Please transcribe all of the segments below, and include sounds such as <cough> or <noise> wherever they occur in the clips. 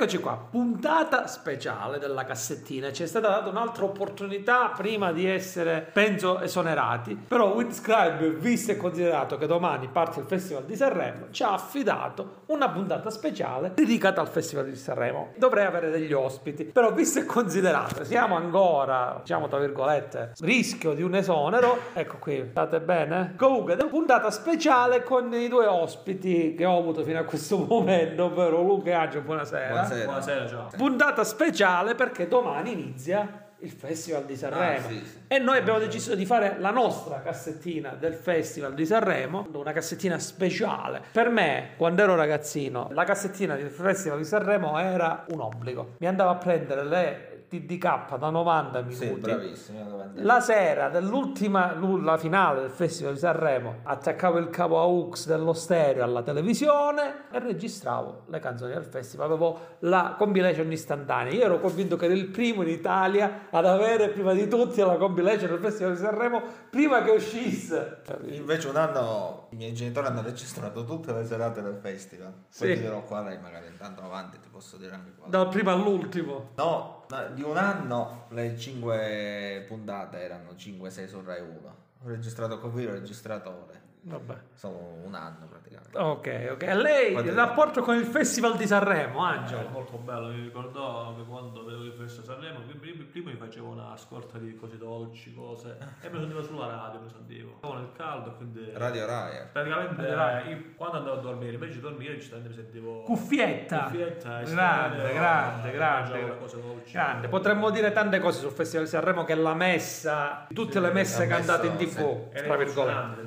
Eccoci qua, puntata speciale della cassettina. Ci è stata data un'altra opportunità prima di essere, penso, esonerati. Però Winscribe, visto e considerato che domani parte il Festival di Sanremo, ci ha affidato una puntata speciale dedicata al Festival di Sanremo. Dovrei avere degli ospiti, però visto e considerato, siamo ancora, diciamo tra virgolette, rischio di un esonero. Ecco qui, state bene? Comunque, una puntata speciale con i due ospiti che ho avuto fino a questo momento, ovvero Luca e Angelo. Buonasera. Buonasera. Buonasera, ciao. Puntata speciale perché domani inizia il Festival di Sanremo Ah, sì, sì. e noi abbiamo deciso di fare la nostra cassettina del Festival di Sanremo, una cassettina speciale. Per me, quando ero ragazzino, la cassettina del Festival di Sanremo era un obbligo. Mi andavo a prendere le TDK da 90 Sì, minuti. andare. La sera dell'ultima, la finale del Festival di Sanremo, attaccavo il cavo AUX dello stereo alla televisione e registravo le canzoni del festival. Avevo la compilation istantanea. Io ero convinto che ero il primo in Italia ad avere prima di tutti la compilation del Festival di Sanremo prima che uscisse. Invece un anno i miei genitori hanno registrato tutte le serate del festival. Sì. Poi ti dirò qua magari intanto avanti ti posso dire anche qua. Dal primo all'ultimo. No, di un anno le cinque puntate erano 5-6 su Rai 1. Ho registrato con video registratore. Vabbè. Sono un anno praticamente. Ok, ok. E lei, Quanto- il rapporto con il Festival di Sanremo, È Angelo? molto bello, mi ricordo che quando vedevo il Festival Sanremo, prima, prima mi facevo una scorta di cose dolci, cose, e mi sentivo sulla radio, mi sentivo. Stavo nel caldo, quindi... Radio Rai. eh. Praticamente Radio Rai. io quando andavo a dormire, invece di dormire, mi sentivo... Cuffietta. Cuffietta, Grande, stavo- grande, grande. dolci. Grande, potremmo dire tante cose sul Festival di Sanremo che è la messa, tutte le messe cantate in tv, tra virgolette.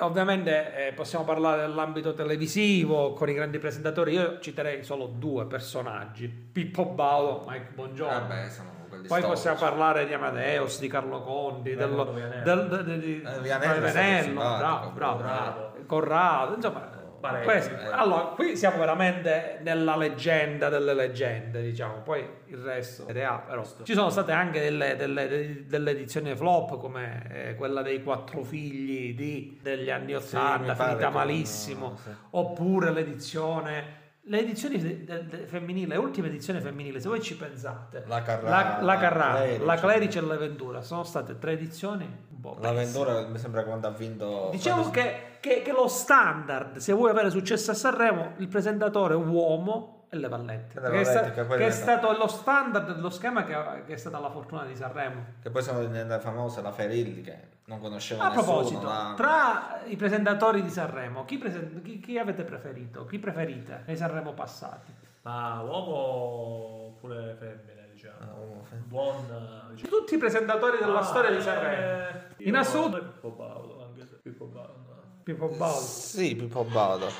Ovviamente eh, possiamo parlare dell'ambito televisivo con i grandi presentatori. Io citerei solo due personaggi: Pippo Baudo, Mike Bongiorno. Vabbè, sono Poi storici. possiamo parlare di Amadeus, di Carlo Conti, Vianello. del, del- del- di Eh, Vianello bravo, bravo, Corrado. Corrado, insomma. Parecchio, questo- eh. allora, qui siamo veramente nella leggenda delle leggende, diciamo. Poi il resto è A, però. Ci sono state anche delle, delle- delle edizioni flop, come eh, quella dei quattro figli di- degli anni 80, pare finita malissimo. sì. Oppure l'edizione. Le edizioni de- de- de- femminili, le ultime edizioni femminili, se voi ci pensate, La Carrà, la, la Carrà, Clerici. la Clerici e l'Aventura sono state tre edizioni un po' pessime. L'avventura mi sembra quando ha vinto... Diciamo che, che- che lo standard, se vuoi avere successo a Sanremo, il presentatore uomo e le vallette. E le Che è, sta- che è stato lo standard dello schema che, che è stata la fortuna di Sanremo. Che poi sono diventate famose la Ferilli che non conosceva A nessuno. proposito, la- tra i presentatori di Sanremo, chi, presen- chi- chi avete preferito? Chi preferite nei Sanremo passati? Ma uomo oppure femmina, diciamo. Ah, uomo. Buon... eh, Diciamo. Tutti i presentatori della Ah, storia di eh, Sanremo. io In assoluto, Pippo Baudo, anche se Pippo Baudo. Pippo Baudo. Sì, Pippo Baudo.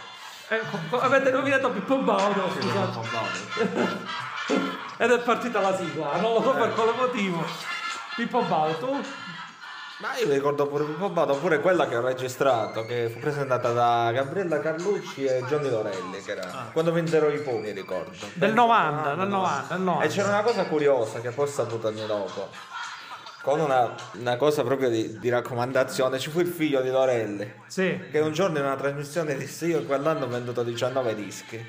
Eh, avete nominato Pippo Baudo, scusate. Pippo Baudo. <laughs> Ed è partita la sigla, non lo so per quale motivo. Pippo Baudo, tu? Ma io mi ricordo pure Pippo Baudo, pure quella che ho registrato, che fu presentata da Gabriella Carlucci e Johnny Lorelli, che era quando vinsero i puni, ricordo. Del 90, del 90, del 90. E c'era una cosa curiosa che poi ho saputo anni dopo. Con una, una cosa proprio di, di raccomandazione, ci fu il figlio di Lorelli, Sì. che un giorno in una trasmissione disse io quell'anno ho venduto 19 dischi.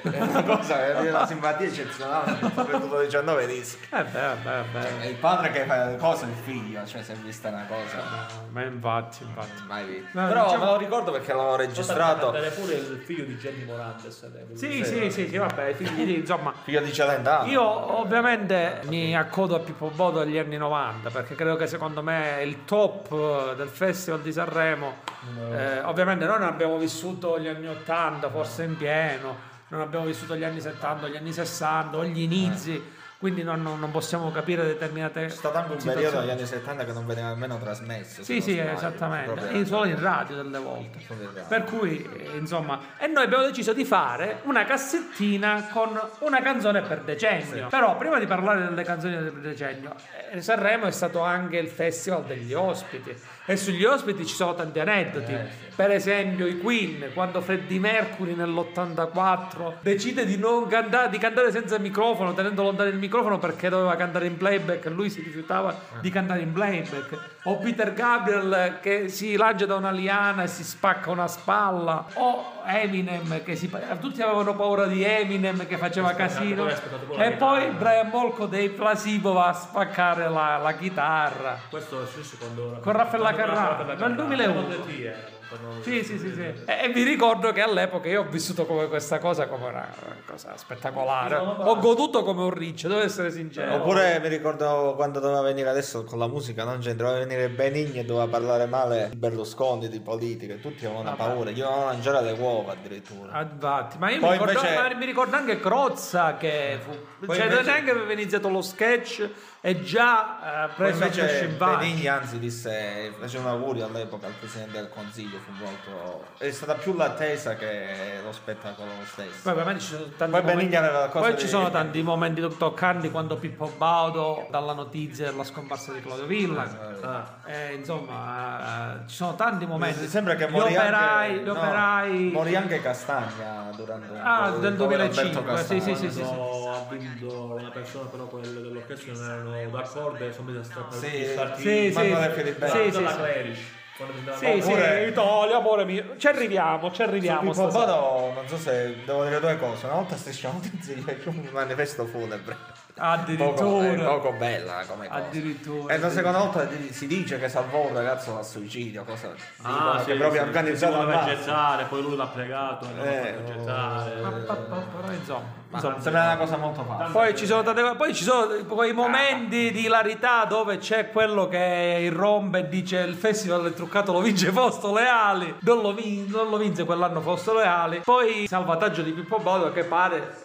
È una cosa, è una simpatia eccezionale, ho venduto 19 dischi. Eh beh, beh, beh. È il padre che fa le cose, il figlio, cioè si è vista una cosa Ma infatti, infatti. mai vista. No, Però diciamo- me lo ricordo perché l'avevo registrato. Pure il figlio di Jenny Morantes. eh, Sì, sì, sì, sì, vabbè, i figli di, insomma. Figlio di Celentano. Io ovviamente mi accodo a Pippo Bodo agli anni 90 perché credo che secondo me è il top eh, del Festival di Sanremo. Eh, ovviamente noi non abbiamo vissuto gli anni 80 forse in pieno, non abbiamo vissuto gli anni 70, gli anni 60 o gli inizi, quindi non, non- possiamo capire determinate C'è stato anche un situazioni. periodo negli anni 70 che non veniva nemmeno trasmesso. Sì, sì, sbaglio, esattamente, in- solo in radio delle volte. Radio. Per cui, eh, insomma, e noi abbiamo deciso di fare una cassettina con una canzone per decennio. Però, prima di parlare delle canzoni per decennio, eh, Sanremo è stato anche il festival degli ospiti. E sugli ospiti ci sono tanti aneddoti. Per esempio, i Queen, quando Freddie Mercury nell'84 decide di non cantare, di cantare senza microfono, tenendo lontano il microfono perché doveva cantare in playback lui si rifiutava di cantare in playback. O Peter Gabriel che si lancia da una liana e si spacca una spalla. O Eminem che si... Tutti avevano paura di Eminem che faceva casino. E poi. Brian Molko dei Plasivo va a spaccare la, la chitarra. Questo è successo quando Con Raffaella Carrà, nel Carrà. 2001. Sì, sì, sì, sì. E, vi ricordo che all'epoca io ho vissuto come questa cosa come una cosa spettacolare. Ho goduto come un riccio, devo essere sincero. Oppure mi ricordo quando doveva venire adesso con la musica, non c'entra, doveva venire Benigni e doveva parlare male di Berlusconi, di politica, tutti avevano paura, gli dovevano mangiare le uova addirittura. Ah, infatti, ma io mi Poi ricordo, invece- ma mi ricordo anche Crozza che fu, Poi cioè invece- neanche aveva iniziato lo sketch e già eh, Poi preso invece faccia. Benigni anzi disse, fece un augurio all'epoca al Presidente del Consiglio, fu molto... è stata più l'attesa che lo spettacolo stesso. Poi ovviamente ci sono tanti Poi momenti, Benigni aveva la cosa poi di- ci sono tanti momenti toccanti quando Pippo Baudo dalla notizia della scomparsa di Claudio Villa. Ah, Eh, insomma, eh, ci sono tanti momenti. Sembra che gli morì operai, anche, gli no, operai morì anche Castagna durante Ah, il- del il povero 2005, Alberto Castagna. sì, sì, sì, sì. quando ha vinto una persona però quelle dell'orchestra non erano d'accordo e sono messi a stare Sì, Sì, sì, Manuele sì. Filiberto. Sì, sì, sì, la sì. Clerish quando andava- Sì, sì, Oppure- Italia, amore mio. Ci arriviamo, ci arriviamo. Pippo stasera. Baudo, non so se devo dire due cose. Una volta striscia notizie c'è un manifesto funebre. Poco, è Addirittura. poco bella come cosa. Addirittura. E la seconda volta si dice che salvò un ragazzo dal suicidio, cosa Ah, che sì, proprio sì, organizzato voleva gettare, poi lui l'ha pregato e Eh, fatto gettare. Ma- insomma, Ma insomma. sembra una cosa molto facile. Poi ci sono tante poi ci sono quei momenti di hilarità dove c'è quello che irrompe e dice il festival del truccato lo vince Fausto Leali non lo, vin- non lo vinse quell'anno Fausto Leali poi salvataggio di Pippo Baudo che pare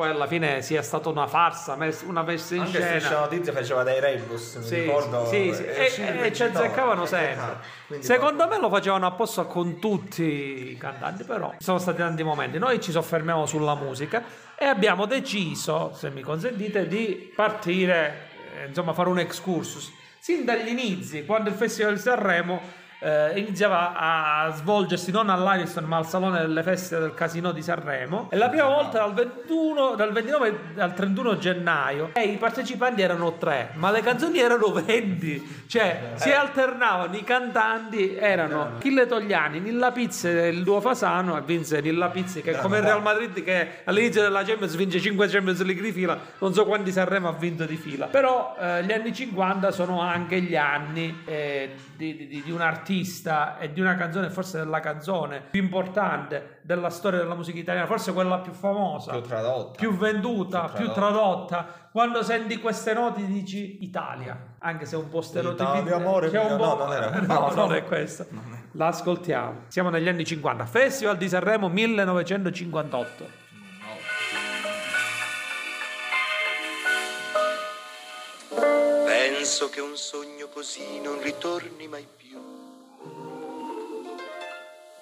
poi alla fine sia stata una farsa una messa in Anche scena notizie faceva dei rebus, mi sì, ricordo. sì, sì, e E, il e ci azzeccavano Eh, sempre. quindi Secondo me lo facevano apposta con tutti i cantanti, però ci sono stati tanti momenti. Noi ci soffermiamo sulla musica e abbiamo deciso, se mi consentite, di partire, eh, insomma, fare un excursus. Sin dagli inizi, quando il Festival di Sanremo eh, iniziava a svolgersi non all'Ariston ma al Salone delle Feste del Casino di Sanremo. E la prima volta dal 21 dal 29 al 31 gennaio e i partecipanti erano tre ma le canzoni erano 20 cioè si alternavano i cantanti erano Achille Togliani Nilla Pizzi e il duo Fasano e vinse Nilla Pizzi che come il Real Madrid che all'inizio della Champions vince 5 Champions League di fila. Non so quanti Sanremo ha vinto di fila. Però eh, gli anni 50 sono anche gli anni eh, di, di- di un artista e di una canzone forse della canzone più importante della storia della musica italiana forse quella più famosa più tradotta. più venduta, Più più tradotta. Quando senti queste note dici Italia, anche se è un po' stereotipico. Italia, amore c'è un mio. po'- No, non era- <laughs> no, no, non no. è questa. L'ascoltiamo. Siamo negli anni 50. Festival di Sanremo 1958. Penso che un sogno così non ritorni mai più.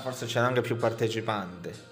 Forse c'erano anche più partecipanti.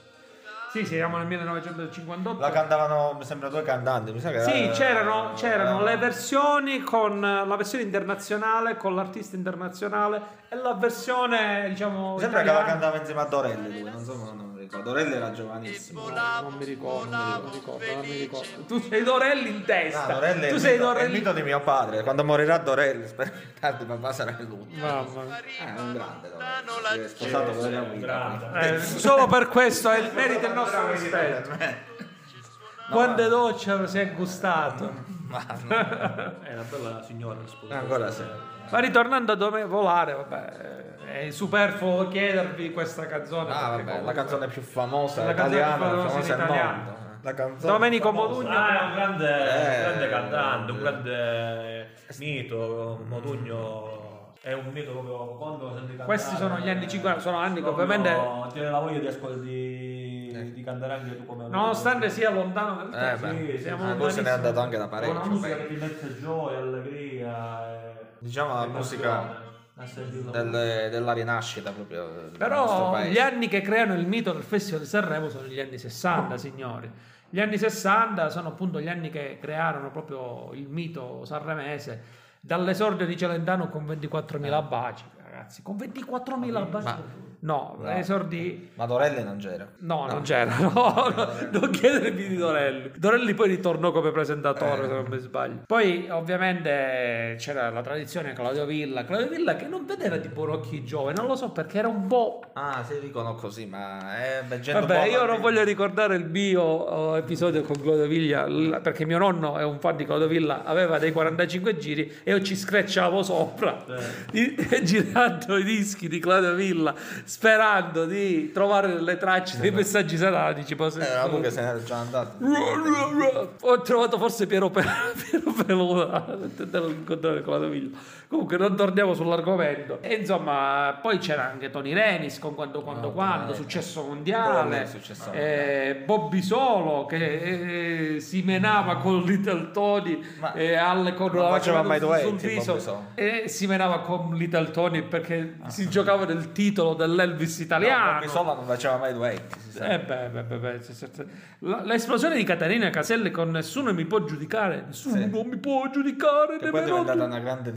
Sì, siamo nel 1958. La cantavano, mi sembra, due cantanti. Mi sa che Sì, era- c'erano, c'erano era- le versioni con la versione internazionale, con l'artista internazionale e la versione, diciamo, Mi sembra che la italiana. cantava insieme a Dorelli lui, non so, non ricordo. Dorelli era giovanissimo. Non mi ricordo, non mi ricordo, non mi ricordo. Tu sei Dorelli in testa. Ah, Dorelli tu sei mito, è il Dorelli. mito di mio padre. Quando morirà Dorelli, spero che tardi papà sarà lui. Mamma mia. Eh, è un grande Dorelli. Si è sposato con la guida. grande. Eh, solo per questo è il merito del nostro rispetto. Quante docce si è gustato. È una bella signora sposa. Ancora sì. Ma ritornando a Dove Volare, vabbè, è superfluo chiedervi questa canzone. Ah, vabbè, la comunque- canzone più famosa La canzone più italiana, famosa famosa mondo. La canzone Domenico. Modugno. Ah, è un grande, Eh, grande cantante, un grande mito. Modugno è un mito proprio quando senti cantare. Questi sono gli anni 50, sono anni che ovviamente Tiene la voglia di ascoltare. Di... di, anche tu come Nonostante sia lontano dal Eh, beh, sì, siamo lui se n'è andato anche da È una parecchio. musica beh. che ti mette gioia, allegria. E... Diciamo la musica passione. A sentirla. del- della rinascita proprio Però gli anni che creano il mito del Festival di Sanremo sono gli anni 60, signori. Gli anni 60 sono appunto gli anni che crearono proprio il mito sanremese dall'esordio di Celentano con 24.000 baci, ragazzi. Con 24.000 baci? Ma- no, no. esordì... Ma Dorelli non c'era. No, non c'era, no, no, non chiedermi di Dorelli. Dorelli poi ritornò come presentatore, se non mi sbaglio. Poi, ovviamente, c'era la tradizione Claudio Villa. Claudio Villa che non vedeva di buon occhi i giovani, non lo so perché era un po' Ah, si dicono così, ma è gente Vabbè, io non voglio ricordare il mio oh, episodio con Claudio Villa, perché mio nonno è un fan di Claudio Villa, aveva dei 45 giri e io ci screcciavo sopra, i- <laughs> girando i dischi di Claudio Villa, sperando di trovare delle tracce dei messaggi satanici. poi se- Eh, che se n'era già andato. Ho trovato forse Piero, Pe- <laughs> Piero Peluda dell'incontrare <laughs> Claudio Villa. Comunque non torniamo sull'argomento. E insomma, poi c'era anche Tony Renis con Quando Quando No, Quando, Successo Mondiale, successo eh, Bobby Solo che eh, si menava con Little Tony Ma e Alle con non la faceva mai sul duetti, viso Solo. e si menava con Little Tony perché si giocava nel titolo dell'Elvis No, italiano. Bobby Solo non faceva mai duetti. Eh beh, beh, beh, l'esplosione di Caterina Caselli con nessuno mi può giudicare, nessuno Sì. non mi può giudicare, Che poi è diventata una grande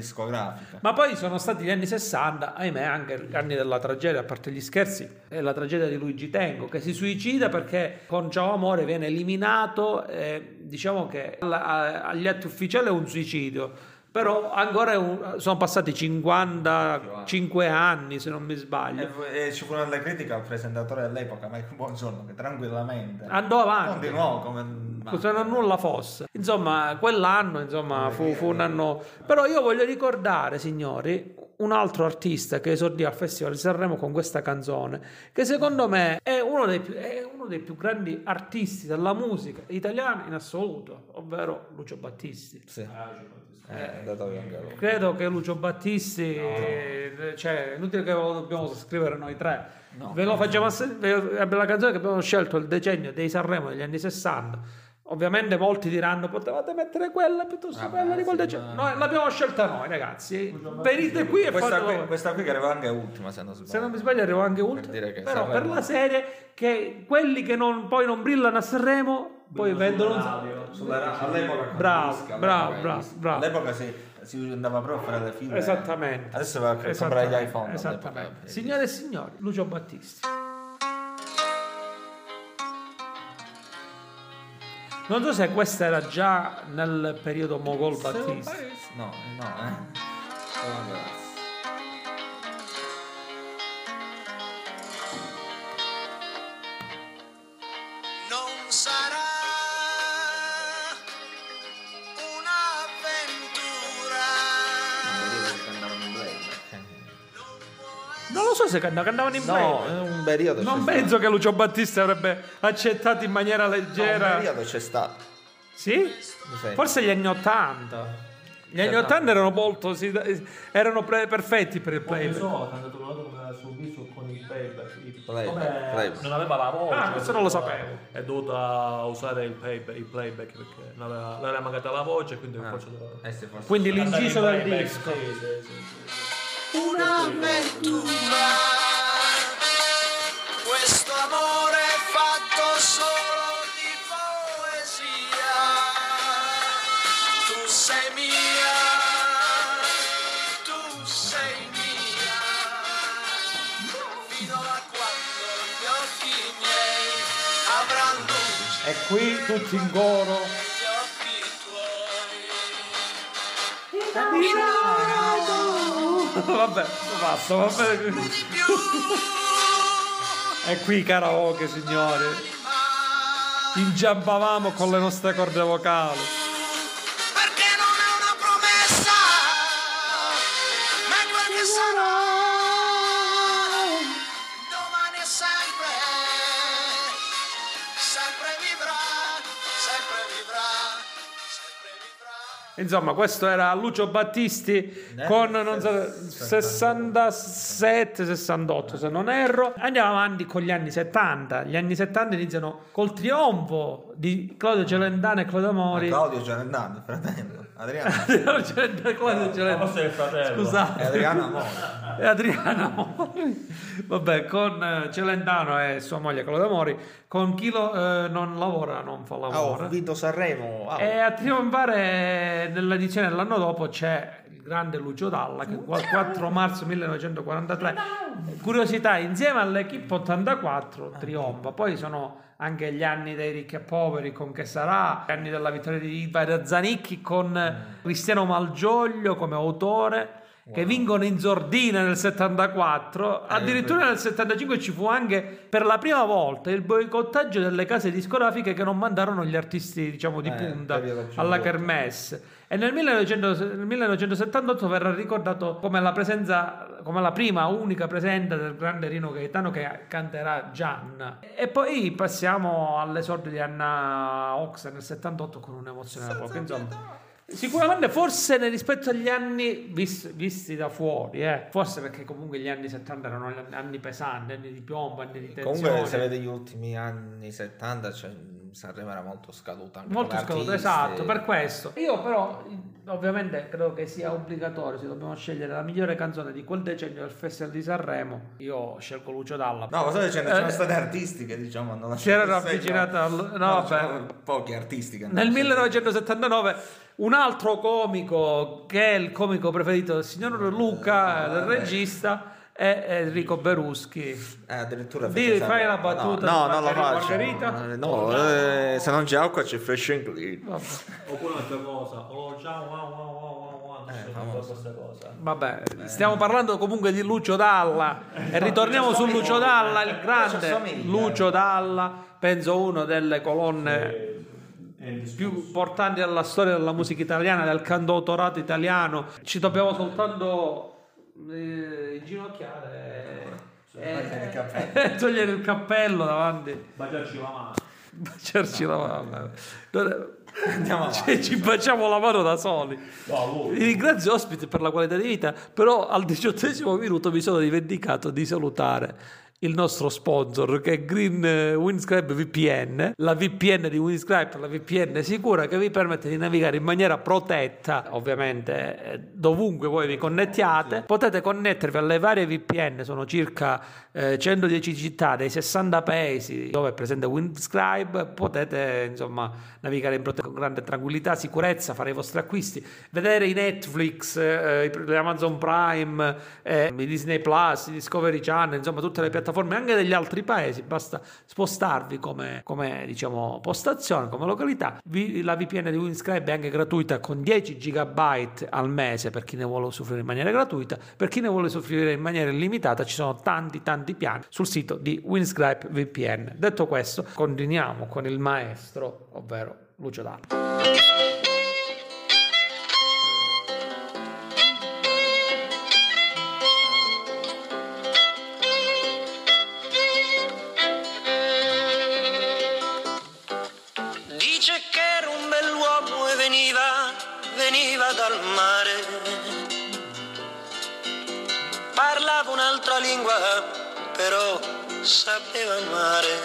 Ma poi sono stati gli anni 60, ahimè, anche gli anni della tragedia, a parte gli scherzi, è la tragedia di Luigi Tengo che si suicida perché con Ciao Amore viene eliminato. e diciamo che agli atti ufficiali è un suicidio. Però ancora un- sono passati 55 anni, se non mi sbaglio. E, e ci furono le critiche al presentatore dell'epoca, Mike Buongiorno, che tranquillamente Andò avanti. continuò come... se non nulla fosse. Insomma, quell'anno insomma, fu, fu un anno. Però io voglio ricordare, signori, un altro artista che esordì al Festival di Sanremo con questa canzone, che secondo me è uno dei più, è uno dei più grandi artisti della musica italiana in assoluto, ovvero Lucio Battisti. Sì. Eh, è andato lui. Credo che Lucio Battisti, eh, cioè, è inutile che lo dobbiamo scrivere noi tre. Ve lo facciamo ass- la canzone che abbiamo scelto il decennio dei Sanremo degli anni 60. Ovviamente molti diranno potevate mettere quella piuttosto che Vabbè, quella di quel decennio. Noi l'abbiamo scelta noi, ragazzi. Venite qui e Questa qui, questa qui che arriva anche ultima, se non sbaglio. Se non mi sbaglio arrivo anche dire che Però per la serie che quelli che non- poi non brillano a Sanremo poi vendono radio. Sulla ra- all'epoca Bravo, bravo, all'epoca bravo, bravo. All'epoca si, si andava proprio a fare le file. Esattamente. Adesso va a comprare gli iPhone. Esattamente. Signore e signori, Lucio Battisti. Non so se questa era già nel periodo Mogol Battisti. No, no, eh. Solo Non lo so se cantavano in No, breve. in un periodo Non penso che Lucio Battisti avrebbe accettato in maniera stato. No, un leggera. periodo c'è stato. sì? Forse gli anni 80. Gli anni no. 80 erano molto. sì, erano pre- perfetti per il Poi playback. so, ha cantato una come sul viso con il playback. Il- Playback, come playback. Non aveva la voce. Ah, questo non lo sapevo. È dovuta usare il playback, il playback perché non aveva, le era mancata la voce, quindi per forza doveva. Eh sì, forse. Quindi l'inciso del disco. Sì, sì, sì. Un'avventura. Questo amore è fatto solo di poesia. Tu sei mia, tu sei mia. Fino a quando gli occhi miei avranno luce, E qui tutti in coro. gli occhi tuoi. <laughs> vabbè, basta, vabbè. E qui karaoke, signori. Inciampavamo con le nostre corde vocali. Insomma, questo era Lucio Battisti con non so, 67-68 se non erro. Andiamo avanti con gli anni 70. Gli anni 70 iniziano col trionfo di Claudio Celentano e Claudio Mori. Claudio Celentano, fratello. Adriano. <laughs> Claudio Celentano. forse è il fratello. Scusate. Adriano Amore. e Adriana Mori. Vabbè, con eh, Celentano e sua moglie Claudia Mori, con chi lo, eh, non lavora non fa Ah, lavoro. ho vinto Sanremo. ah. e a trionfare nell'edizione dell'anno dopo c'è il grande Lucio Dalla che il 4 marzo 1943 curiosità insieme all'equipe 84 trionfa poi sono anche gli anni dei ricchi e poveri con Che sarà gli anni della vittoria di Ivar Zanicchi con Cristiano Malgioglio come autore che vincono in sordina nel 74 addirittura nel 75 ci fu anche per la prima volta il boicottaggio delle case discografiche che non mandarono gli artisti diciamo di Eh, punta alla. Kermesse e nel, 1900 nel 1978 verrà ricordato come la presenza come la prima unica presenza del grande Rino Gaetano che canterà Gianna e poi passiamo all'esordio di Anna Ox nel 78 con un'emozione da poco insomma Sicuramente forse nel- rispetto agli anni vis- visti da fuori, eh, forse perché comunque gli anni 70 erano anni pesanti, anni di piombo, anni di tensione. Comunque, se vede gli ultimi anni 70, cioè, Sanremo era molto scaduta. Anche Molto scaduto, esatto, per questo. Io però, ovviamente, credo che sia obbligatorio, se dobbiamo scegliere la migliore canzone di quel decennio del Festival di Sanremo, io scelgo Lucio Dalla. No, ma sai, ce ne Eh, sono state artisti che diciamo hanno Si erano lasciato il segno. avvicinate. No, No, c'erano pochi artisti che hanno Nel lasciato- 1979 un altro comico che è il comico preferito del signor Luca, del regista, è Enrico Beruschi. Eh, addirittura Di- fece fai la battuta No, no, non la faccio. Eh, No, eh, se non c'è acqua c'è fresh and clean. Vabbè. Oppure un'altra cosa. Oh, ciao, wow, wow, wow, cosa. Vabbè, stiamo parlando comunque di Lucio Dalla e ritorniamo su Lucio Dalla, il grande. Lucio Dalla, penso uno delle colonne più importanti della storia della musica italiana, del cantautorato italiano. Ci dobbiamo soltanto eh, inginocchiare e togliere il cappello davanti. Baciarci la mano. Baciarci la mano. Non- Andiamo avanti. Ci baciamo la mano da soli. No. Vi ringrazio ospite per la qualità di vita, però al diciottesimo minuto mi sono dimenticato di salutare il nostro sponsor che è Green eh, Windscribe VPN, la VPN di Windscribe, la VPN sicura che vi permette di navigare in maniera protetta, ovviamente eh, dovunque voi vi connettiate, potete connettervi alle varie VPN, sono circa eh, 110 città dei 60 paesi dove è presente Windscribe, potete insomma navigare in prote- con grande tranquillità, sicurezza, fare i vostri acquisti, vedere i Netflix, eh, Amazon Prime, eh, i Disney Plus, i Discovery Channel, insomma tutte le piattaforme anche degli altri paesi, basta spostarvi come, come, diciamo postazione, come località. Vi- la VPN di Windscribe è anche gratuita con 10 GB al mese per chi ne vuole usufruire in maniera gratuita, per chi ne vuole usufruire in maniera illimitata ci sono tanti tanti piani sul sito di Windscribe VPN. Detto questo, continuiamo con il maestro, ovvero Lucio Dalla. Lingua, però sapeva amare.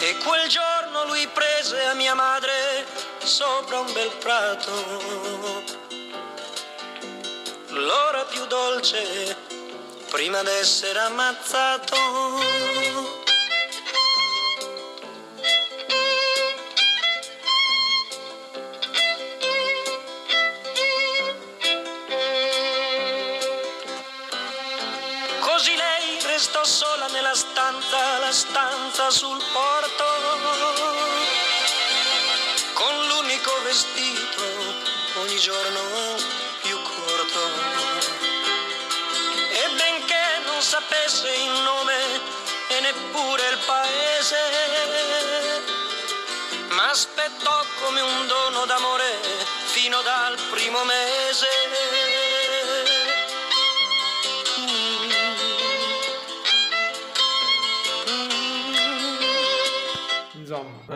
E quel giorno lui prese a mia madre sopra un bel prato. L'ora più dolce prima d'essere ammazzato. Sul porto, con l'unico vestito ogni giorno più corto. E benché non sapesse il nome e neppure il paese, ma aspettò come un dono d'amore fino dal primo mese.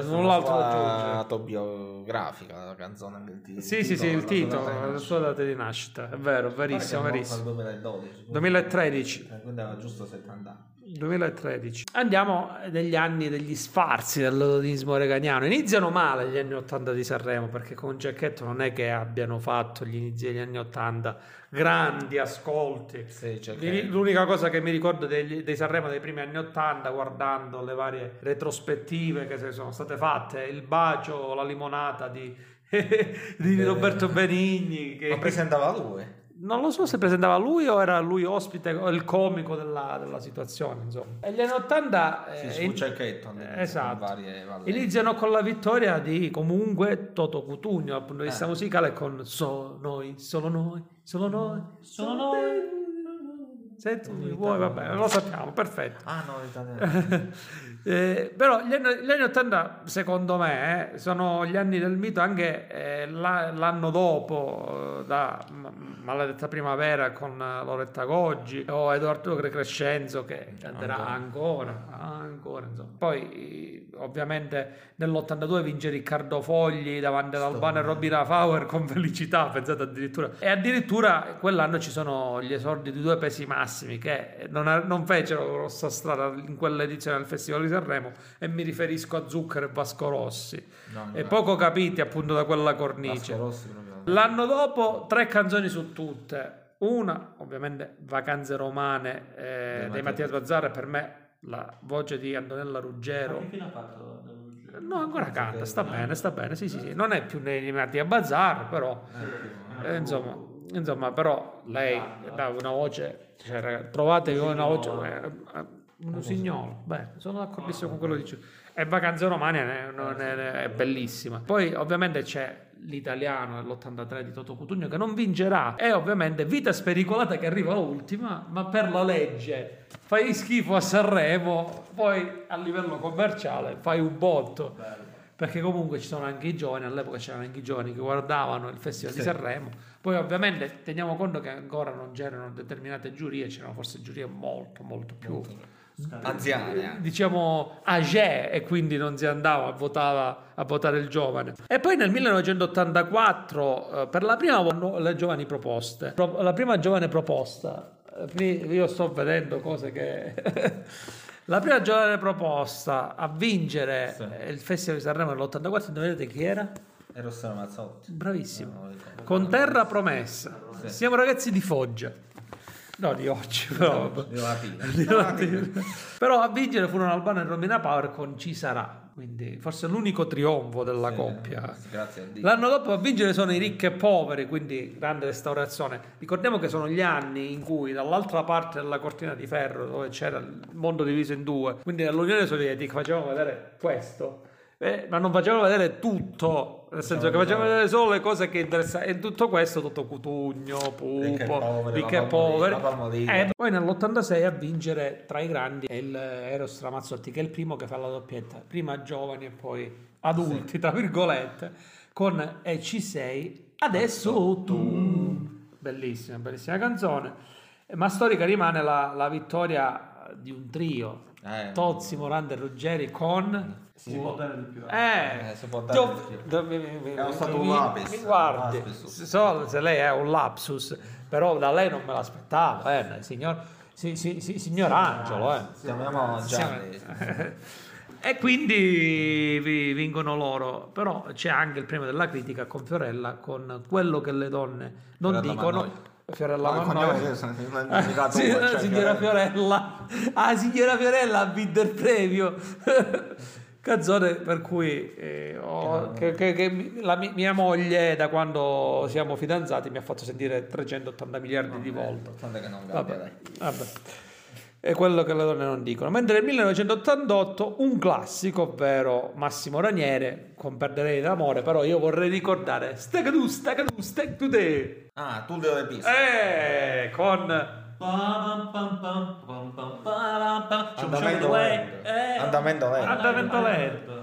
Null'altro da autobiografica la canzone il titolo. Sì, sì, sì, il la titolo, la nascita. sua data di nascita, è vero, verissimo, verissimo. nel 2012. 2013. Eh, Quindi aveva giusto 70 anni. 2013. Andiamo negli anni degli sfarzi dell'odonismo reganiano. Iniziano male gli anni 80 di Sanremo perché con Giacchetto non è che abbiano fatto gli inizi degli anni 80 grandi ascolti. Sì, L'unica cosa che mi ricordo degli- dei Sanremo dei primi anni 80, guardando le varie retrospettive che sono state fatte, il bacio, la limonata di, <laughs> di Roberto Benigni. Che, Ma presentava lui. Non lo so se presentava lui o era lui ospite o il comico della, della situazione, insomma. E gli anni 80 Sì, eh, su in- Cecchetto. esatto. Varie iniziano con la vittoria di comunque Toto Cutugno dal punto di vista Eh. musicale con Solo noi, solo noi, solo noi, solo noi. Se tu vuoi, vabbè, lo sappiamo, perfetto. Ah no, l'italiano. <laughs> Eh, però gli anni, gli anni 80 secondo me eh, sono gli anni del mito anche eh, la- l'anno dopo eh, da Maledetta Primavera con eh, Loretta Goggi o Edoardo Crescenzo che canterà ancora ancora poi ovviamente nell'82 vince Riccardo Fogli davanti ad Albano e Robina Fauer con felicità pensate addirittura. E addirittura quell'anno ci sono gli esordi di due pesi massimi che non, non fecero grossa strada in quell'edizione del Festival di Sanremo e mi riferisco a Zucchero e Vasco Rossi No, e poco capiti appunto da quella cornice Vasco Rossi. L'anno dopo tre canzoni su tutte. Una, ovviamente, Vacanze Romane eh, dei Mattia Bazzara, per me la voce di Antonella Ruggero. Che fine ha fatto? No, ancora canta, sta bene, sta bene, sì, sì, sì. Non è più nei Mattia Bazzar, però, eh, insomma, insomma, però lei ha una voce, cioè, trovatevi una voce, eh, eh, uno signolo, beh, sono d'accordissimo con quello che dice. E Vacanze Romane è, è- è bellissima. Poi ovviamente c'è l'italiano dell'83 di Toto Cutugno che non vincerà. E ovviamente Vita Spericolata che arriva ultima, ma per la legge. Fai schifo a Sanremo, poi a livello commerciale fai un botto. Perché comunque ci sono anche i giovani, all'epoca c'erano anche i giovani che guardavano il Festival di Sanremo. Poi ovviamente teniamo conto che ancora non c'erano determinate giurie, c'erano forse giurie molto molto più Anziane anche. diciamo age e quindi non si andava a votare, a votare il giovane. E poi nel 1984 eh, per la prima volta le giovani proposte, Pro- la prima giovane proposta, eh, io sto vedendo cose che... <laughs> la prima giovane proposta a vincere Sì. eh, il Festival di Sanremo nell'84, indovinate chi era? E Rossano Mazzotti. Bravissimo. Con terra promessa. Siamo ragazzi di Foggia. No, di oggi, però. Di Latina. Di Latina. <laughs> Però a vincere furono Albano e Romina Power con Ci sarà, quindi forse l'unico trionfo della Sì, coppia. Grazie a Dio. L'anno dopo a vincere sono i ricchi e poveri, quindi grande restaurazione. Ricordiamo che sono gli anni in cui dall'altra parte della cortina di ferro, dove c'era il mondo diviso in due, quindi nell'Unione Sovietica facevano vedere questo. Eh, ma non facevano vedere tutto, nel senso che facevano vedere solo le cose che interessavano. E tutto questo, tutto Cutugno, Pupo, poveri, ricchi la e poveri. E poi nell'86 a vincere tra i grandi è il Eros Ramazzotti, che è il primo che fa la doppietta, prima giovani e poi adulti, tra virgolette, con E ci sei, adesso tu. Bellissima, bellissima canzone. Eh, Ma storica rimane la, la vittoria di un trio, Eh, Tozzi, Moranda e Ruggeri con... Si può dare di più. Eh, Eh, si può dare dov- di più. mi- mi- È stato mi- un lapis, mi un guardi, lapsus. so se lei è un lapsus, però da lei non me l'aspettavo, eh, signor, si- si- si- signor Angelo. Eh. Chiamiamo Gianni. <laughs> E quindi vi- vincono loro, però c'è anche il premio della critica con Fiorella, con quello che le donne non Fiorella dicono. Mannoia. Fiorella Mannoia. Ah, <laughs> sì, la cioè signora Fiorella. Ah, signora Fiorella ha vinto il premio. Canzone per cui eh, ho- che, che- che la mi- mia moglie da quando siamo fidanzati mi ha fatto sentire 380 miliardi di volte. Non Vabbè, vabbè. È quello che le donne non dicono. Mentre nel 1988 un classico, ovvero Massimo Raniere, con Perderei d'amore, però io vorrei ricordare Stacadu, Stacadu, Stack Today. Ah, tu delle piste. Eh, con Andamento lento. Eh. Andamento lento. Andamento lento.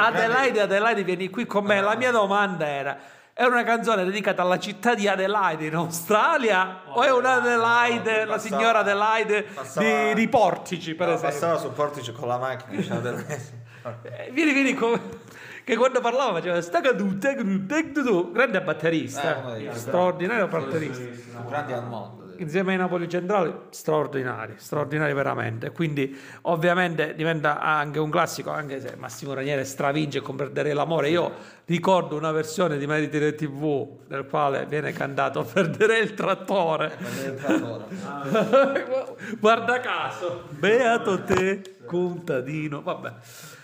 Adelaide, Adelaide, vieni qui con me. La mia domanda era: è una canzone dedicata alla città di Adelaide in Australia? o è una Adelaide, la passava- signora Adelaide passava- di, di Portici, per No, esempio? Passava su Portici con la macchina. Eh, Vieni, vieni, come... che quando parlava faceva sta caduta, grande batterista, Eh, straordinario batterista. Grandi al mondo. Insieme ai Napoli Centrali, straordinari, straordinari veramente. Quindi, ovviamente, diventa anche un classico, anche se Massimo Raniere stravince con Perderei l'amore. Io ricordo una versione di Meriti del TV, nel quale viene cantato <laughs> Perderei il trattore. <laughs> Guarda caso, beato te, contadino. Vabbè,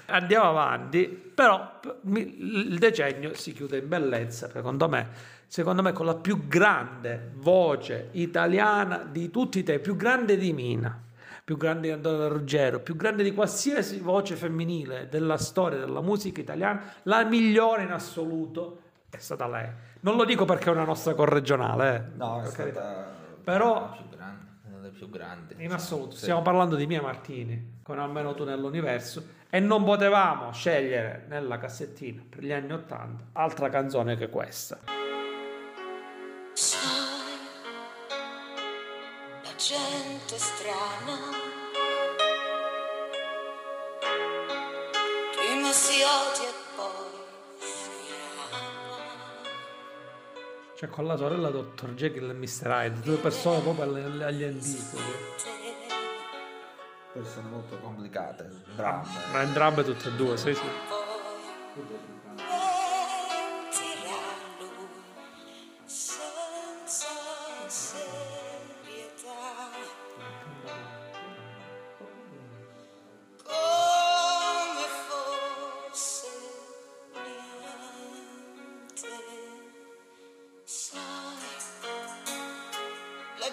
andiamo avanti. Però il decennio si chiude in bellezza, secondo me. Secondo me con la più grande voce italiana di tutti i tempi, più grande di Mina, più grande di Antonio Ruggero, più grande di qualsiasi voce femminile della storia della musica italiana, la migliore in assoluto è stata lei. Non lo dico perché è una nostra corregionale, eh. No, è stata Però- la più grande, delle più grandi. In assoluto, Sì. stiamo parlando di Mia Martini, con almeno tu nell'universo, e non potevamo scegliere nella cassettina per gli anni Ottanta altra canzone che questa. Gente strana prima si odia e poi si ama. Cioè con la sorella Dr. Jekyll e Mr. Hyde, due persone proprio agli antipodi. Persone molto complicate, dramma. Ma entrambe tutte e due, sì sì.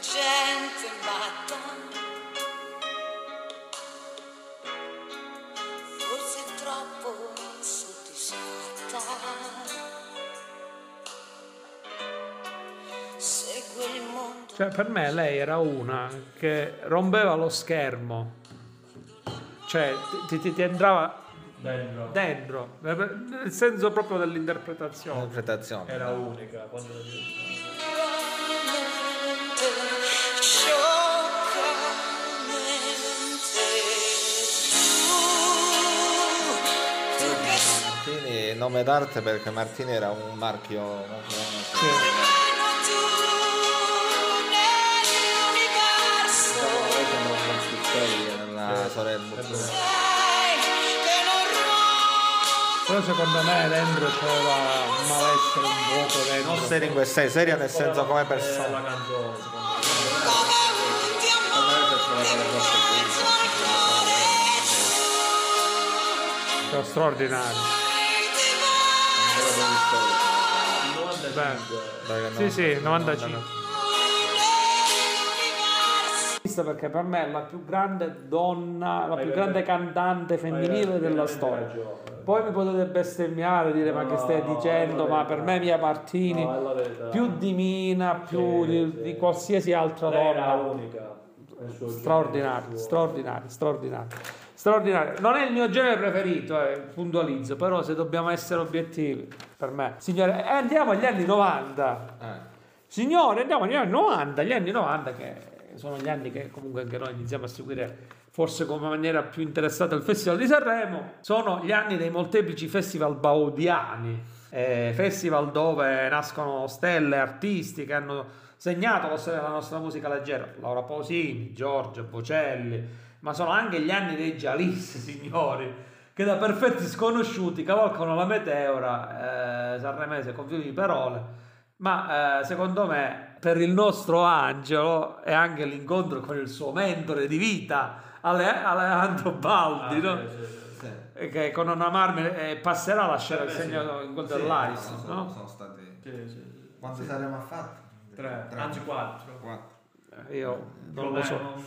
Gente matta forse è troppo soddisfatta. Segue il mondo. Cioè per me lei era una che rompeva lo schermo. Cioè ti, ti- ti entrava Dentro. dentro, nel senso proprio dell'interpretazione. Interpretazione. Era unica quando la gente- nome d'arte perché Martini era un marchio molto Sì. sorella. Però secondo me dentro c'era un malessere, un vuoto dentro. Non seria in questa seria nel senso come persona. la Beh, sì, sì, 95. Vista perché per me è la più grande donna, la più grande cantante femminile della storia. Poi mi potete bestemmiare, dire ma che stai dicendo, ma per me Mia Martini, più di Mina, più Sì, di, sì. di qualsiasi altra donna. unica. nel suo Straordinario. Non è il mio genere preferito, eh, puntualizzo, però se dobbiamo essere obiettivi, per me. Signore, eh, andiamo agli anni 90. Eh. Signore, andiamo agli anni 90, gli anni 90 che sono gli anni che comunque anche noi iniziamo a seguire forse come maniera più interessata il Festival di Sanremo, sono gli anni dei molteplici festival baudiani, eh, festival dove nascono stelle, artisti che hanno segnato la storia della nostra musica leggera, Laura Pausini, Giorgio Bocelli, ma sono anche gli anni dei Jalis, <laughs> signori, che da perfetti sconosciuti cavalcano la meteora eh, sanremese con fiumi di parole ma eh, secondo me per il nostro Angelo è anche l'incontro con il suo mentore di vita Ale- Alejandro Baldi Ah, no? sì, sì, sì. Che con una marmine eh, passerà a lasciare il segno in quel Sì, dell'Aris no, no? sono, sono stati. Sì, sì, sì. Quanti saremo a fatti? Tre, anzi quattro. Quattro. Eh, io non lo so eh.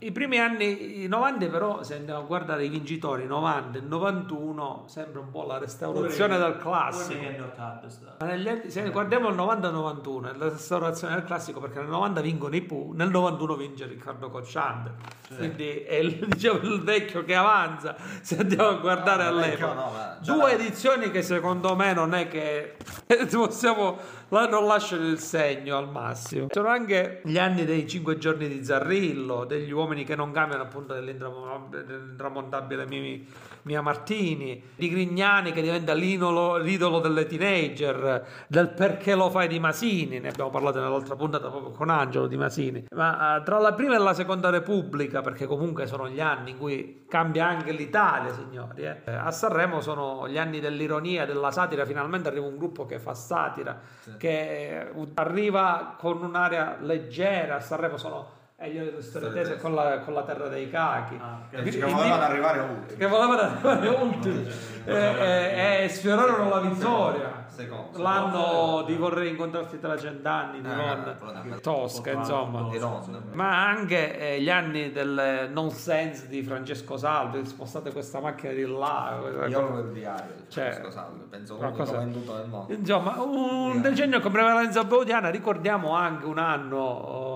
i primi anni i 90 però se andiamo a guardare i vincitori 90 e 91 sembra un po' la restaurazione del classico Pure negli anni 80 è stato. Ma negli anni- se guardiamo il 90-91 è la restaurazione del classico perché nel 90 vincono i Pooh, nel 91 vince Riccardo Cocciante. Quindi è il, <laughs> diciamo, il vecchio che avanza se andiamo a guardare No, vecchio all'epoca. no, Due edizioni che secondo me non è che <laughs> possiamo non lasciano il segno al massimo. Sono anche anche gli anni dei cinque giorni di Zarrillo, degli uomini che non cambiano appunto dell'intramon- dell'intramontabile Mimi- Mia Martini, di Grignani che diventa l'idolo, l'idolo delle teenager, del perché lo fai di Masini, ne abbiamo parlato nell'altra puntata proprio con Angelo di Masini, ma eh, tra la prima e la seconda repubblica, perché comunque sono gli anni in cui cambia anche l'Italia, signori, eh. A Sanremo sono gli anni dell'ironia, della satira, finalmente arriva un gruppo che fa satira, che eh, arriva con un'area leggera, a Sanremo sono e io le storie tese con la, con la terra dei cachi Ah, Che Quindi- volevano arrivare ultimi. che volevano arrivare ultimi e, e- e sfiorarono la vittoria Secondo. l'anno di vorrei incontrarti tra cent'anni di Eh, Ron proprio. Tosca insomma Di Ron. ma anche eh, gli anni del nonsense di Francesco Salvi spostate questa macchina di là Io avevo il diario. Cioè, Cioè, salve, penso qualcosa- l'unico venduto nel mondo. Insomma, un decennio con prevalenza baudiana, ricordiamo anche un anno oh,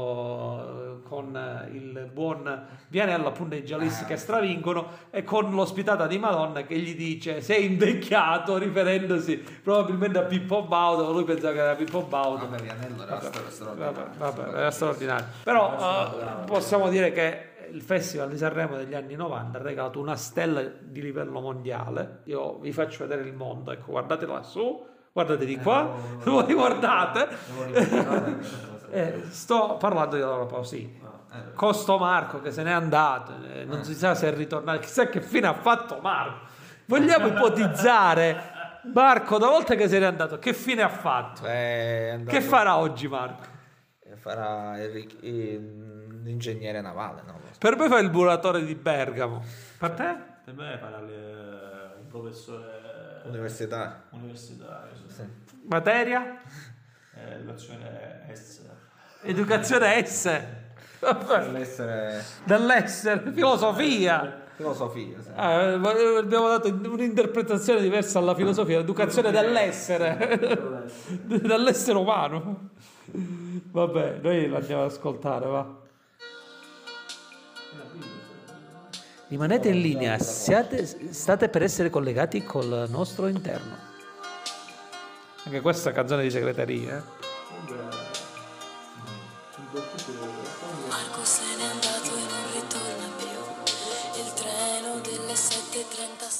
con eh, il buon Vianello, appunto i giallisti che stravincono, e con l'ospitata di Madonna che gli dice sei invecchiato, riferendosi probabilmente a Pippo Baudo, lui pensava che era Pippo Baudo. Vabbè, Vianello era Vabbè, straordinario. vabbè, vabbè, era straordinario. Però eh, possiamo dire che il Festival di Sanremo degli anni 90 ha regalato una stella di livello mondiale. Io vi faccio vedere il mondo, ecco, guardate lassù, guardate di qua, voi guardate. Eh, sto parlando di Laura Pausini. Costo Marco che se n'è andato, eh, non si sa se è ritornato, chissà che fine ha fatto Marco. Vogliamo ipotizzare Marco, una volta che se n'è andato, che fine ha fatto? Andato- Che farà oggi Marco? Eh, Farà il il- l'ingegnere navale, no? Per me fa il muratore di Bergamo. Per te? Per me farà le- un professore Universitario. universitario. sì. Materia? Eh, Educazione S. Educazione S. Dell'essere Dall'essere, filosofia. filosofia. sì. Ah, abbiamo dato un'interpretazione diversa alla filosofia, l'educazione dell'essere, dall'essere umano. Vabbè, noi l'andiamo ad ascoltare, va. Rimanete in linea, siate- state per essere collegati col nostro interno. Anche questa è canzone di segreteria. eh.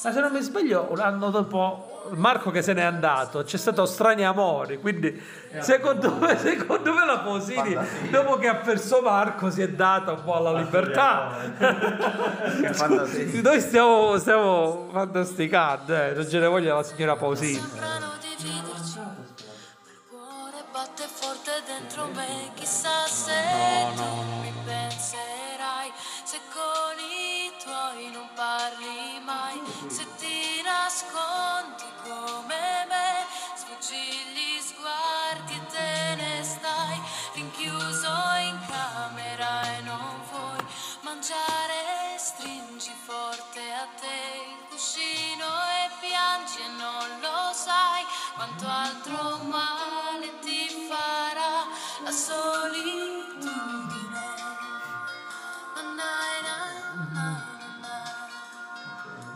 Ma se non mi sbaglio, un anno dopo Marco che se n'è andato, c'è stato Strani Amori, quindi secondo me, secondo me la Posini, dopo che ha perso Marco, si è data un po' alla libertà. <laughs> Noi stiamo, stiamo fantasticando, eh, non ce ne voglia la signora cuore batte forte dentro me. Chissà se tu mi penserai. Tuoi non parli mai. Se ti nascondi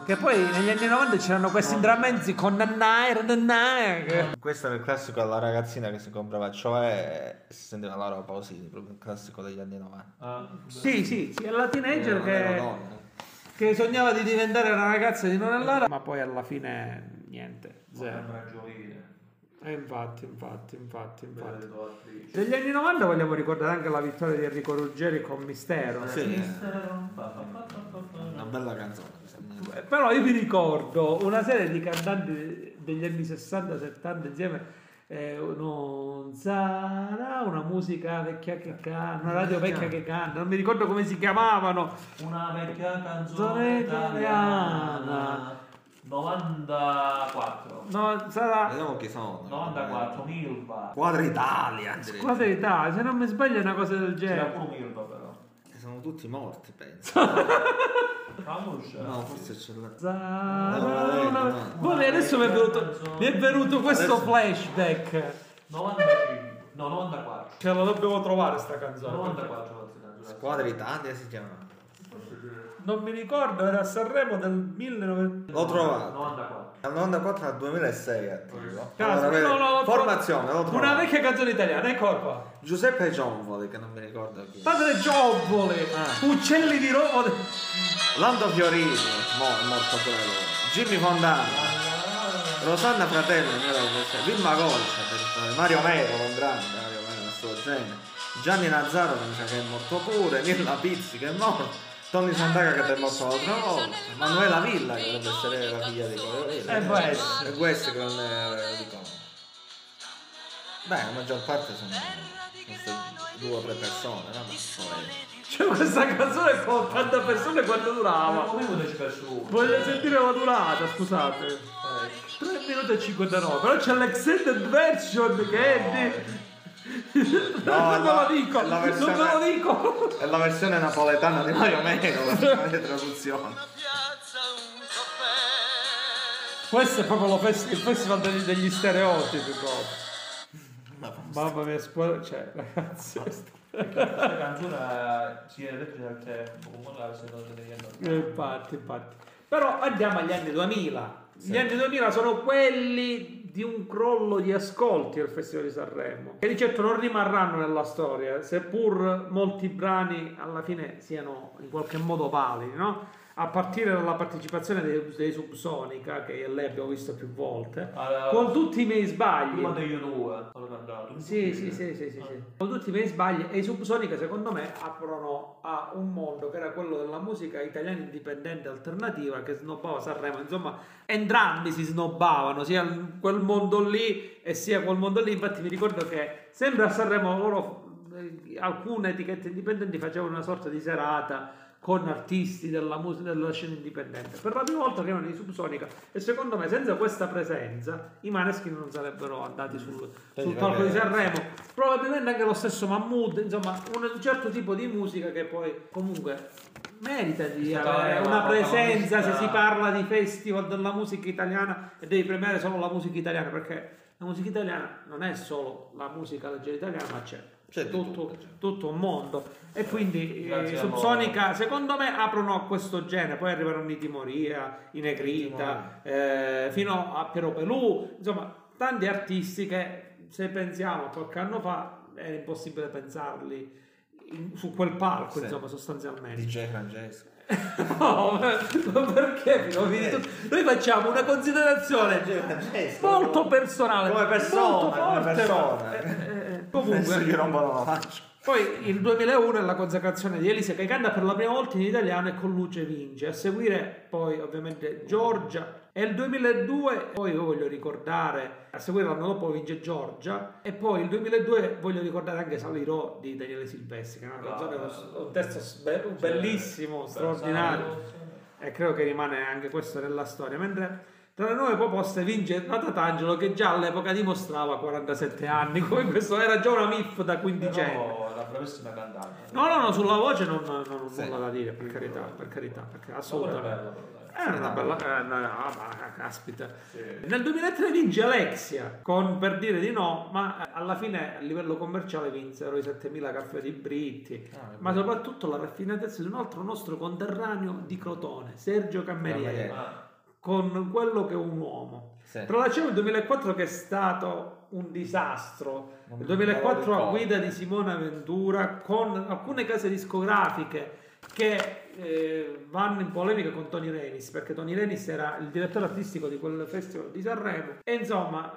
Che poi negli anni 90 c'erano questi indrammenzi con Nannair, Nannair. Questo era il classico della ragazzina che si comprava cioè si sentiva Laura Pausini, proprio il classico degli anni 90. Ah, Sì, sì, sì, è la teenager ero che, che sognava di diventare una ragazza di Nonellara, ma poi alla fine niente, zero. sembra giovanile. E infatti, infatti, infatti, infatti. Vedo attrice. Degli anni 90 vogliamo ricordare anche la vittoria di Enrico Ruggeri con Mistero. Sì, pa. una bella canzone. Eh, Però io mi ricordo una serie di cantanti degli anni 60-70 insieme. eh, non sarà una musica vecchia che canta, una radio vecchia che canta, non mi ricordo come si chiamavano. Una vecchia Zone canzone italiana. italiana 94 No, sarà Vediamo chi sono. 94 Milva Quadra Italia. Squadra Italia, se non mi sbaglio è una cosa del c'era genere. pure Milva però E Sono tutti morti, penso. <laughs> Famosa No, forse c'è la... Sarà No, no, una- no. Poi adesso mi è venuto, mi è venuto questo flashback. 95 no 94 Ce la dobbiamo trovare sta canzone. 94 altre canzoni. Squadra Italia si chiama. Non mi ricordo, era a Sanremo del 1900. L'ho trovato. 94 Dal 94 al 2006 è attivo. Allora, no, no, no, formazione, lo trovo. Una vecchia canzone italiana, ecco qua. Giuseppe Giovoli, che non mi ricordo chi. Padre Giovoli, Ah. Uccelli di Roma. Lando Fiorini, mo, è morto pure lui. Jimmy Fontana. Rosanna Fratelli, Vilma Golcia, per- Mario Mero, un grande Mario Mero, suo genere. Gianni Nazzaro, che mi sa che è morto pure, Nilla Pizzi, che è morto. Tony Sandaga che è morto l'altra volta, Manuela Villa che dovrebbe essere la figlia di Corio Villa. E può essere. E questo che non è di Como. Beh, la maggior parte sono queste due o tre persone, no? Ma poi- C'è questa canzone con 80 persone quanto durava. Come minuto ci perso uno. Voglio sentire la durata, scusate. 3 minuti e 59, però c'è l'extended version che è di... No, non ve la- lo dico, la non ve versione- lo dico. È la versione napoletana di Mario Mero, la traduzione. piazza un caffè Questo è proprio lo fes- il festival degli, degli stereotipi proprio. Mamma mia, spo- cioè, ragazzi, Questa <laughs> canzone si è detto tempo, come la data negli anni. Eh, infatti, infatti. Però andiamo agli anni 2000. Gli anni 2000 sono quelli di un crollo di ascolti al Festival di Sanremo, che di certo non rimarranno nella storia, seppur molti brani alla fine siano in qualche modo validi, no? A partire dalla partecipazione dei, dei Subsonica, che lei abbiamo visto più volte, Ah, con tutti i miei sbagli. Prima degli due hanno cantato. Sì, sì, sì, sì, sì, sì. Con tutti i miei sbagli e i Subsonica secondo me aprono a un mondo che era quello della musica italiana indipendente alternativa che snobbava Sanremo, insomma entrambi si snobbavano, sia quel mondo lì e sia quel mondo lì, infatti mi ricordo che sempre a Sanremo loro eh, alcune etichette indipendenti facevano una sorta di serata con artisti della, mus- della scena indipendente. Per la prima volta arrivano i Subsonica e secondo me senza questa presenza i Maneskin non sarebbero andati sul, sul palco di Sanremo. Probabilmente anche lo stesso Mahmood, insomma un certo tipo di musica che poi comunque merita di avere una presenza se si parla di festival della musica italiana e devi premiare solo la musica italiana perché la musica italiana non è solo la musica leggera italiana ma c'è C'è di tutto, tutto, un mondo. E quindi eh, Grazie a Subsonica secondo me aprono a questo genere. Poi arrivarono i Timoria, i Negrita eh, fino a Piero Pelù. Insomma tanti artisti che se pensiamo a qualche anno fa era impossibile pensarli in- su quel palco Sì. insomma sostanzialmente. DJ Francesco. <laughs> No, ma ma perché tutto? Noi facciamo una considerazione molto personale. Come persona, molto come forte, persona. ma- eh, eh, eh, Adesso gli Comunque, rompono la faccia. Poi il 2001 è la consacrazione di Elisa che canta per la prima volta in italiano e con Luce vince. A seguire poi ovviamente Giorgia. E il 2002, poi io voglio ricordare, a seguire l'anno dopo vince Giorgia. E poi il 2002 voglio ricordare anche Salirò di Daniele Silvestri, che è una canzone, un testo bellissimo, straordinario e credo che rimane anche questo nella storia. Mentre tra le nuove proposte vince Natatangelo che già all'epoca dimostrava 47 anni, come questo era già una MIF da quindicenne. Però la bravissima cantante. No, no, no, sulla voce non, non ho Sì. nulla da dire, per carità, per carità, perché assolutamente. È una bella, eh, no, no, ma caspita. Nel 2003 vince Alexia con Per dire di no, ma eh, alla fine a livello commerciale vinsero i 7000 caffè di Britti, ma soprattutto la raffinatezza di un altro nostro conterraneo di Crotone, Sergio Cammerieri. Ah, con quello che è un uomo. Sì. Tralasciamo il 2004 che è stato un disastro. Non- Il 2004 non lo a guida di Simona Ventura con alcune case discografiche che eh, vanno in polemica con Tony Renis perché Tony Renis era il direttore artistico di quel festival di Sanremo e insomma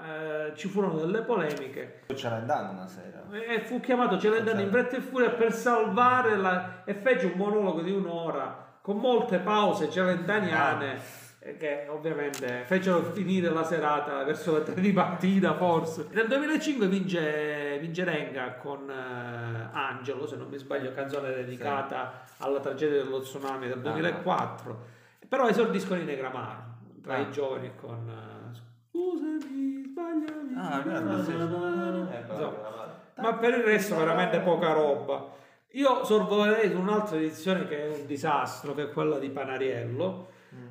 eh, ci furono delle polemiche Ce dato una sera. e fu chiamato Celentano in fretta e furia per salvare la... e fece un monologo di un'ora con molte pause celentaniane eh, che ovviamente fecero finire la serata verso le tre di mattina forse nel 2005 vince, vince Renga con eh, Angelo se non mi sbaglio canzone dedicata alla tragedia dello tsunami del 2004 però esordiscono i Negramaro tra Ah. i giovani con eh, scusami sbagliami Ah, sì. eh, bella. ma per il resto veramente poca roba. Io sorvolerei su un'altra edizione che è un disastro, che è quella di Panariello,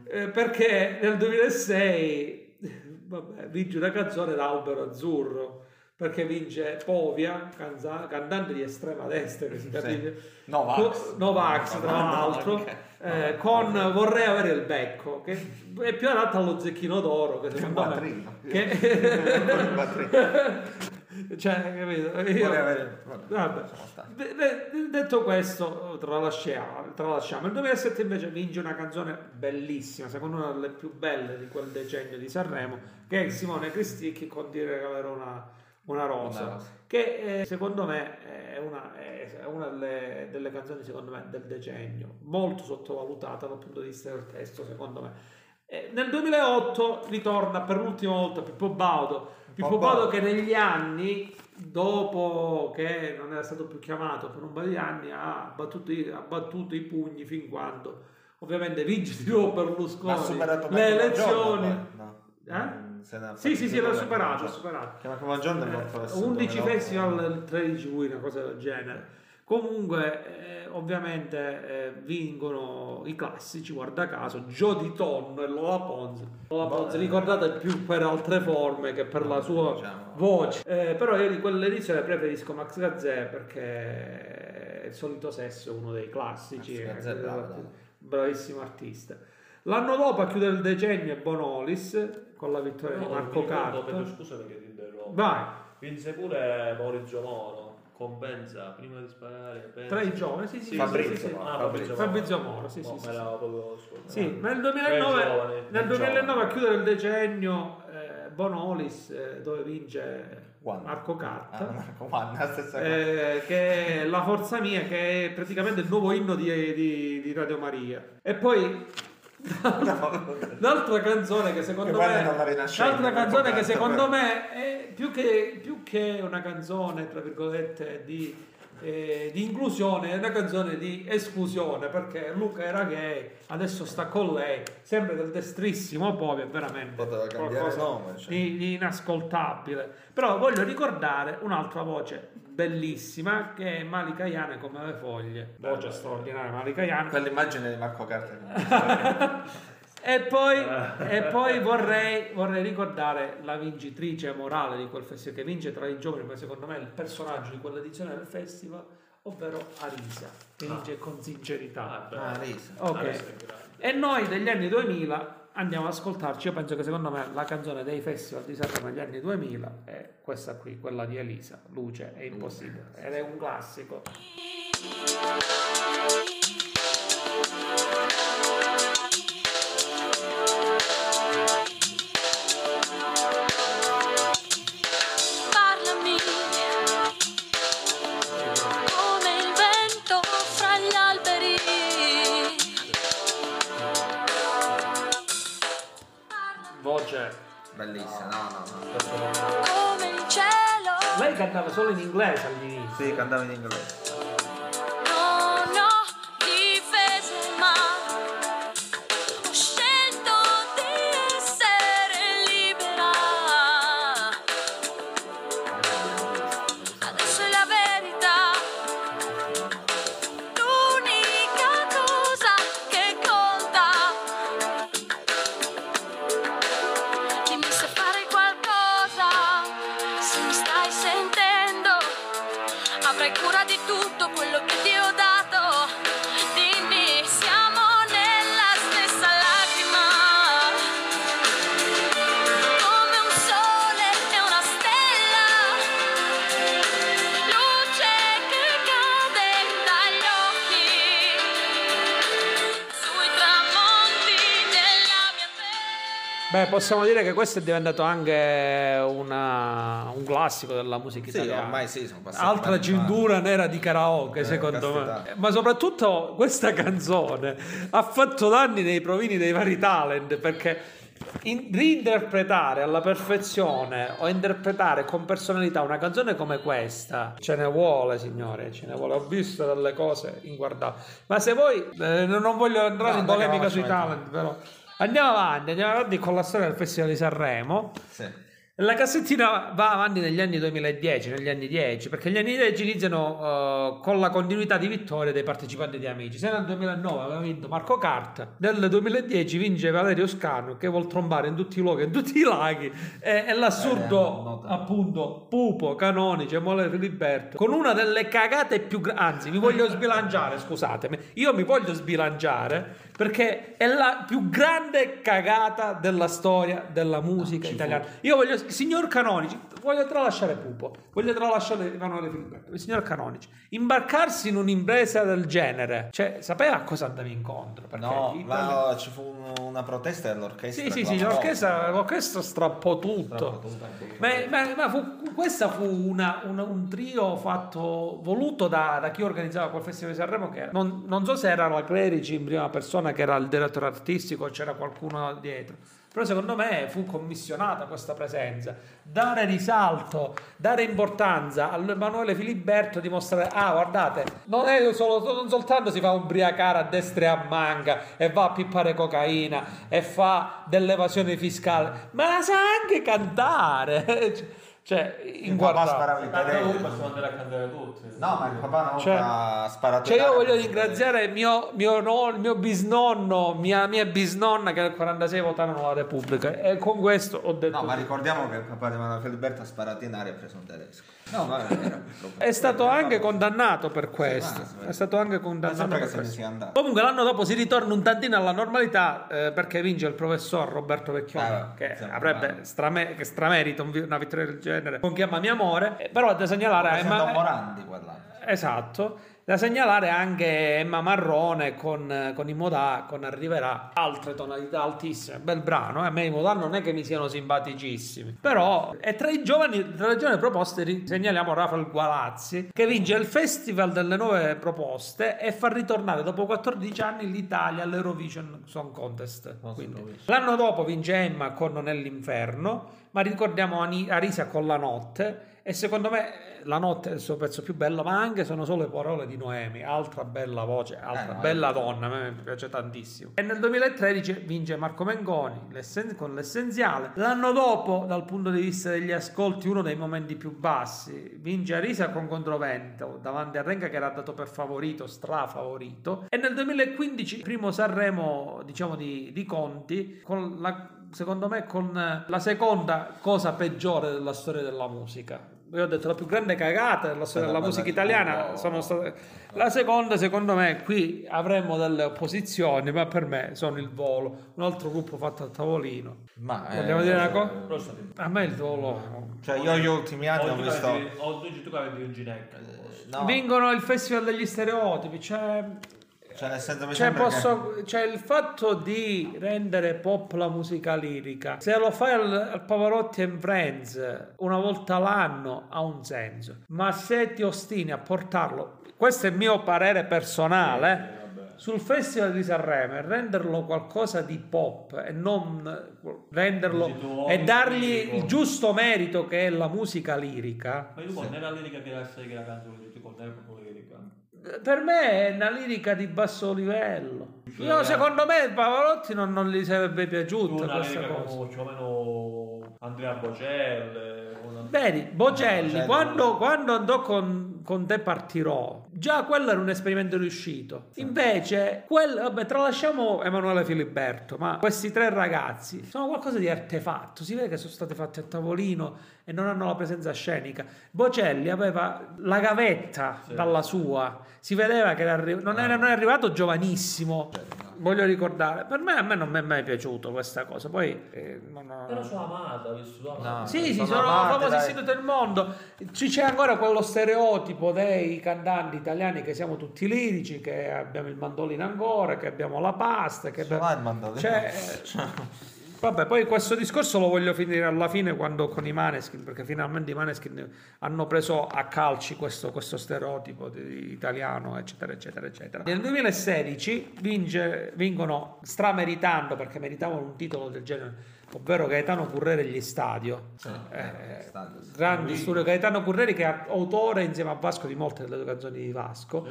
eh, perché nel 2006 <laughs> vabbè, vince una canzone d'Albero Azzurro. perché vince Povia, canza- cantante di estrema destra, che si capisce. Novax. Co- Novax, tra l'altro, eh, con Vorrei avere il becco, che è più adatto allo zecchino d'oro, che secondo me... Che... <laughs> <laughs> cioè, capito? Io- avere- vabbè. De- de- detto questo, tralasciamo, tralasciamo. Il 2007 invece vince una canzone bellissima, secondo me una delle più belle di quel decennio di Sanremo, che è Simone Cristicchi con Ti regalerò una, una rosa, Una rosa. che eh, secondo me è una, è una delle, delle canzoni secondo me, del decennio, molto sottovalutata dal punto di vista del testo, secondo me. Eh, nel 2008 ritorna per l'ultima volta Pippo Baudo, Pippo Pippo Baudo Baudo. che negli anni, dopo che non era stato più chiamato per un paio di anni, ha battuto, i- ha battuto i pugni fin quando ovviamente vince di nuovo Berlusconi Ma ha superato le elezioni. No. Eh? Mm, Sì, sì, sì, l'ha superato, superato. Che Jordan è morto verso 11 2008. festival il 13 luglio, una cosa del genere. Comunque, eh, ovviamente eh, vincono i classici, guarda caso, Joe Di Tonno e Lola Pons. Lola Pons eh. ricordate più per altre forme che per la sua diciamo. voce. Eh, però io di quell'edizione preferisco Max Gazzè perché il solito sesso è uno dei classici. Max Gazzè è eh, bravo, dai. bravissimo artista. L'anno dopo a chiudere il decennio è Bonolis con la vittoria di No, Marco ricordo, Carta. Pedro, scusa perché ti interrompo. Vai, Vinse pure Maurizio Moro. Compensa prima di sparare. pensa. tra i giovani, sì, sì, sì, Fabrizio sì, sì. Moro. Ah, Fabrizio, Fabrizio Moro, sì, No, sì, sì. Sì, ma nel Tra i 2009, giovani, nel tra i 2009 a chiudere il decennio eh, Bonolis eh, dove vince Quando? Marco Ah, Carta. Marco la stessa cosa. eh, che è La Forza Mia, che è praticamente il nuovo inno di, di- di Radio Maria. E poi l'altra <laughs> canzone che secondo me l'altra canzone che secondo me è più che, più che una canzone tra virgolette di, eh, di inclusione è una canzone di esclusione perché Luca era gay adesso sta con lei sempre del destrissimo poi è veramente qualcosa nome, cioè. di, di inascoltabile. Però voglio ricordare un'altra voce bellissima che è Malika Iane come le foglie voce straordinaria Malika Iane Quell'immagine di Marco Carta. <laughs> e poi, e poi vorrei, vorrei ricordare la vincitrice morale di quel festival che vince tra i giovani, ma secondo me è il personaggio di quell'edizione del festival, ovvero Arisa, che vince con Ah, sincerità. beh. Ah, risa. Ok. Adesso è grande. E noi degli anni 2000 andiamo ad ascoltarci, io penso che secondo me la canzone dei festival di Sanremo degli anni 2000 è questa qui, quella di Elisa, Luce, è impossibile, ed è un classico. Cantava solo in inglese all'inizio. Sì, cantava in inglese. Possiamo dire che questo è diventato anche una- un classico della musica Sì, italiana. ormai sì, sono passati Altra cintura nera di karaoke, Eh, secondo me. Ma soprattutto questa canzone ha fatto danni nei provini dei vari talent perché in- reinterpretare alla perfezione o interpretare con personalità una canzone come questa ce ne vuole, signore, ce ne vuole. Ho visto delle cose inguardabili. Ma se voi eh, non voglio entrare No, in polemica sui talent, però andiamo avanti, andiamo avanti con la storia del Festival di Sanremo. Sì. La cassettina va avanti negli anni 2010, negli anni 10, perché gli anni 10 iniziano eh, con la continuità di vittorie dei partecipanti di Amici. Se nel 2009 aveva vinto Marco Carta, nel 2010 vince Valerio Scanu che vuol trombare in tutti i luoghi, in tutti i laghi, e, e l'assurdo Eh, appunto Pupo, Canonice, Mole Filiberto, con una delle cagate più grandi, anzi mi voglio sbilanciare, scusatemi, io mi voglio sbilanciare perché è la più grande cagata della storia della musica italiana. Io voglio, signor Canonici, voglio tralasciare Pupo, voglio tralasciare Emanuele Filiberto, il signor Canonici, imbarcarsi in un'impresa del genere, cioè sapeva a cosa andavi incontro? No, i- ma ci fu un- una protesta dell'orchestra. sì, sì, sì, l'orchestra, l'orchestra strappò tutto. Ma, ma- ma fu- questa fu una- una- un trio fatto, voluto da, da chi organizzava quel Festival di Sanremo, che non, non so se era la Clerici in prima persona, che era il direttore artistico, c'era qualcuno dietro. Però secondo me fu commissionata questa presenza. Dare risalto, dare importanza all'Emanuele Filiberto, dimostrare, ah guardate, non, è solo, non soltanto si fa ubriacare a destra e a manca e va a pippare cocaina e fa dell'evasione fiscale, ma sa anche cantare. <laughs> cioè, Il papà sparava possiamo andare a cantare tutti. No, ma il papà volta Cioè- ha sparato Cioè, io in voglio ringraziare mio, mio, no- il mio bisnonno, mia, mia bisnonna che nel 46 votarono la Repubblica. E con questo ho detto. No, ma ricordiamo che il papà di Manuel Filiberto ha sparato in aria e ha preso un tedesco. No, <laughs> ma era. È stato anche condannato per questo. È stato anche condannato per se ne questo. sia andato. Comunque l'anno dopo si ritorna un tantino alla normalità eh, perché vince il professor Roberto Vecchioni Ah, che avrebbe strame- che vi- una vittoria del genere con Chiamami Amore Eh, però da segnalare Emma- Morandi quell'anno. esatto. Da segnalare anche Emma Marrone con, con i Modà con Arriverà. Altre tonalità altissime bel brano eh. a me i Modà non è che mi siano simpaticissimi però e tra i giovani tra le giovani proposte segnaliamo Rafael Gualazzi che vince il festival delle nuove proposte e fa ritornare dopo 14 anni l'Italia all'Eurovision Song Contest. l'anno dopo vince Emma con Nell'inferno ma ricordiamo Arisa con La notte e secondo me La notte è il suo pezzo più bello ma anche sono solo le parole di Noemi altra bella voce altra Eh, no, bella donna a me mi piace tantissimo. E nel 2013 vince Marco Mengoni l'essen- con l'essenziale. L'anno dopo dal punto di vista degli ascolti uno dei momenti più bassi. Vince Arisa con Controvento davanti a Renga che era dato per favorito strafavorito. E nel 2015 primo Sanremo diciamo di, di Conti con la secondo me con eh, la seconda cosa peggiore della storia della musica. Io ho detto la più grande cagata della storia della musica italiana sono state la seconda secondo me qui avremmo delle opposizioni ma per me sono il volo un altro gruppo fatto a tavolino Ma vogliamo eh, dire una cosa? Di- a me il volo Cioè, io gli ultimi anni ho visto. Oggi tu cavi di un ginecca. No, vincono il festival degli stereotipi cioè cioè, nel senso Cioè, sembra che- posso, cioè, il fatto di rendere pop la musica lirica, se lo fai al, al Pavarotti and Friends una volta l'anno, ha un senso. Ma se ti ostini a portarlo, questo è il mio parere personale. Sul Festival di Sanremo e renderlo qualcosa di pop e non renderlo e dargli lirico. il giusto merito che è la musica lirica. Ma io nella lirica che la sai che la canto con tutti con te proprio lirica. Per me è una lirica di basso livello. Io, secondo me Pavarotti non, non gli sarebbe Tu piaciuta una questa lirica cosa. come più o meno Andrea Bocelle. una- Vedi, Bocelli, Bocelli. quando, quando andò con, con te partirò, già quello era un esperimento riuscito. Invece, quel, vabbè, tralasciamo Emanuele Filiberto, ma questi tre ragazzi sono qualcosa di artefatto. Si vede che sono stati fatti a tavolino e non hanno la presenza scenica. Bocelli aveva la gavetta dalla sua, si vedeva che era arri- non, era, non è arrivato giovanissimo. Voglio ricordare, per me, a me non mi è mai piaciuto questa cosa. Poi, eh, non ho- Però sono amata, vissuto amata. No. sì, sì, Sono sono amate, dai. tutto il mondo. Ci c'è ancora quello stereotipo dei cantanti italiani che siamo tutti lirici, che abbiamo il mandolino ancora, che abbiamo la pasta, che Suona il mandolino. Cioè, <laughs> Vabbè, poi questo discorso lo voglio finire alla fine quando con i Maneskin, perché finalmente i Maneskin hanno preso a calci questo, questo stereotipo di- italiano, eccetera, eccetera, eccetera. Nel 2016 vince- vincono strameritando, perché meritavano un titolo del genere, ovvero Gaetano Currere gli Stadio. Eh, grandi studio. Gaetano Curreri che è autore insieme a Vasco di molte delle canzoni di Vasco.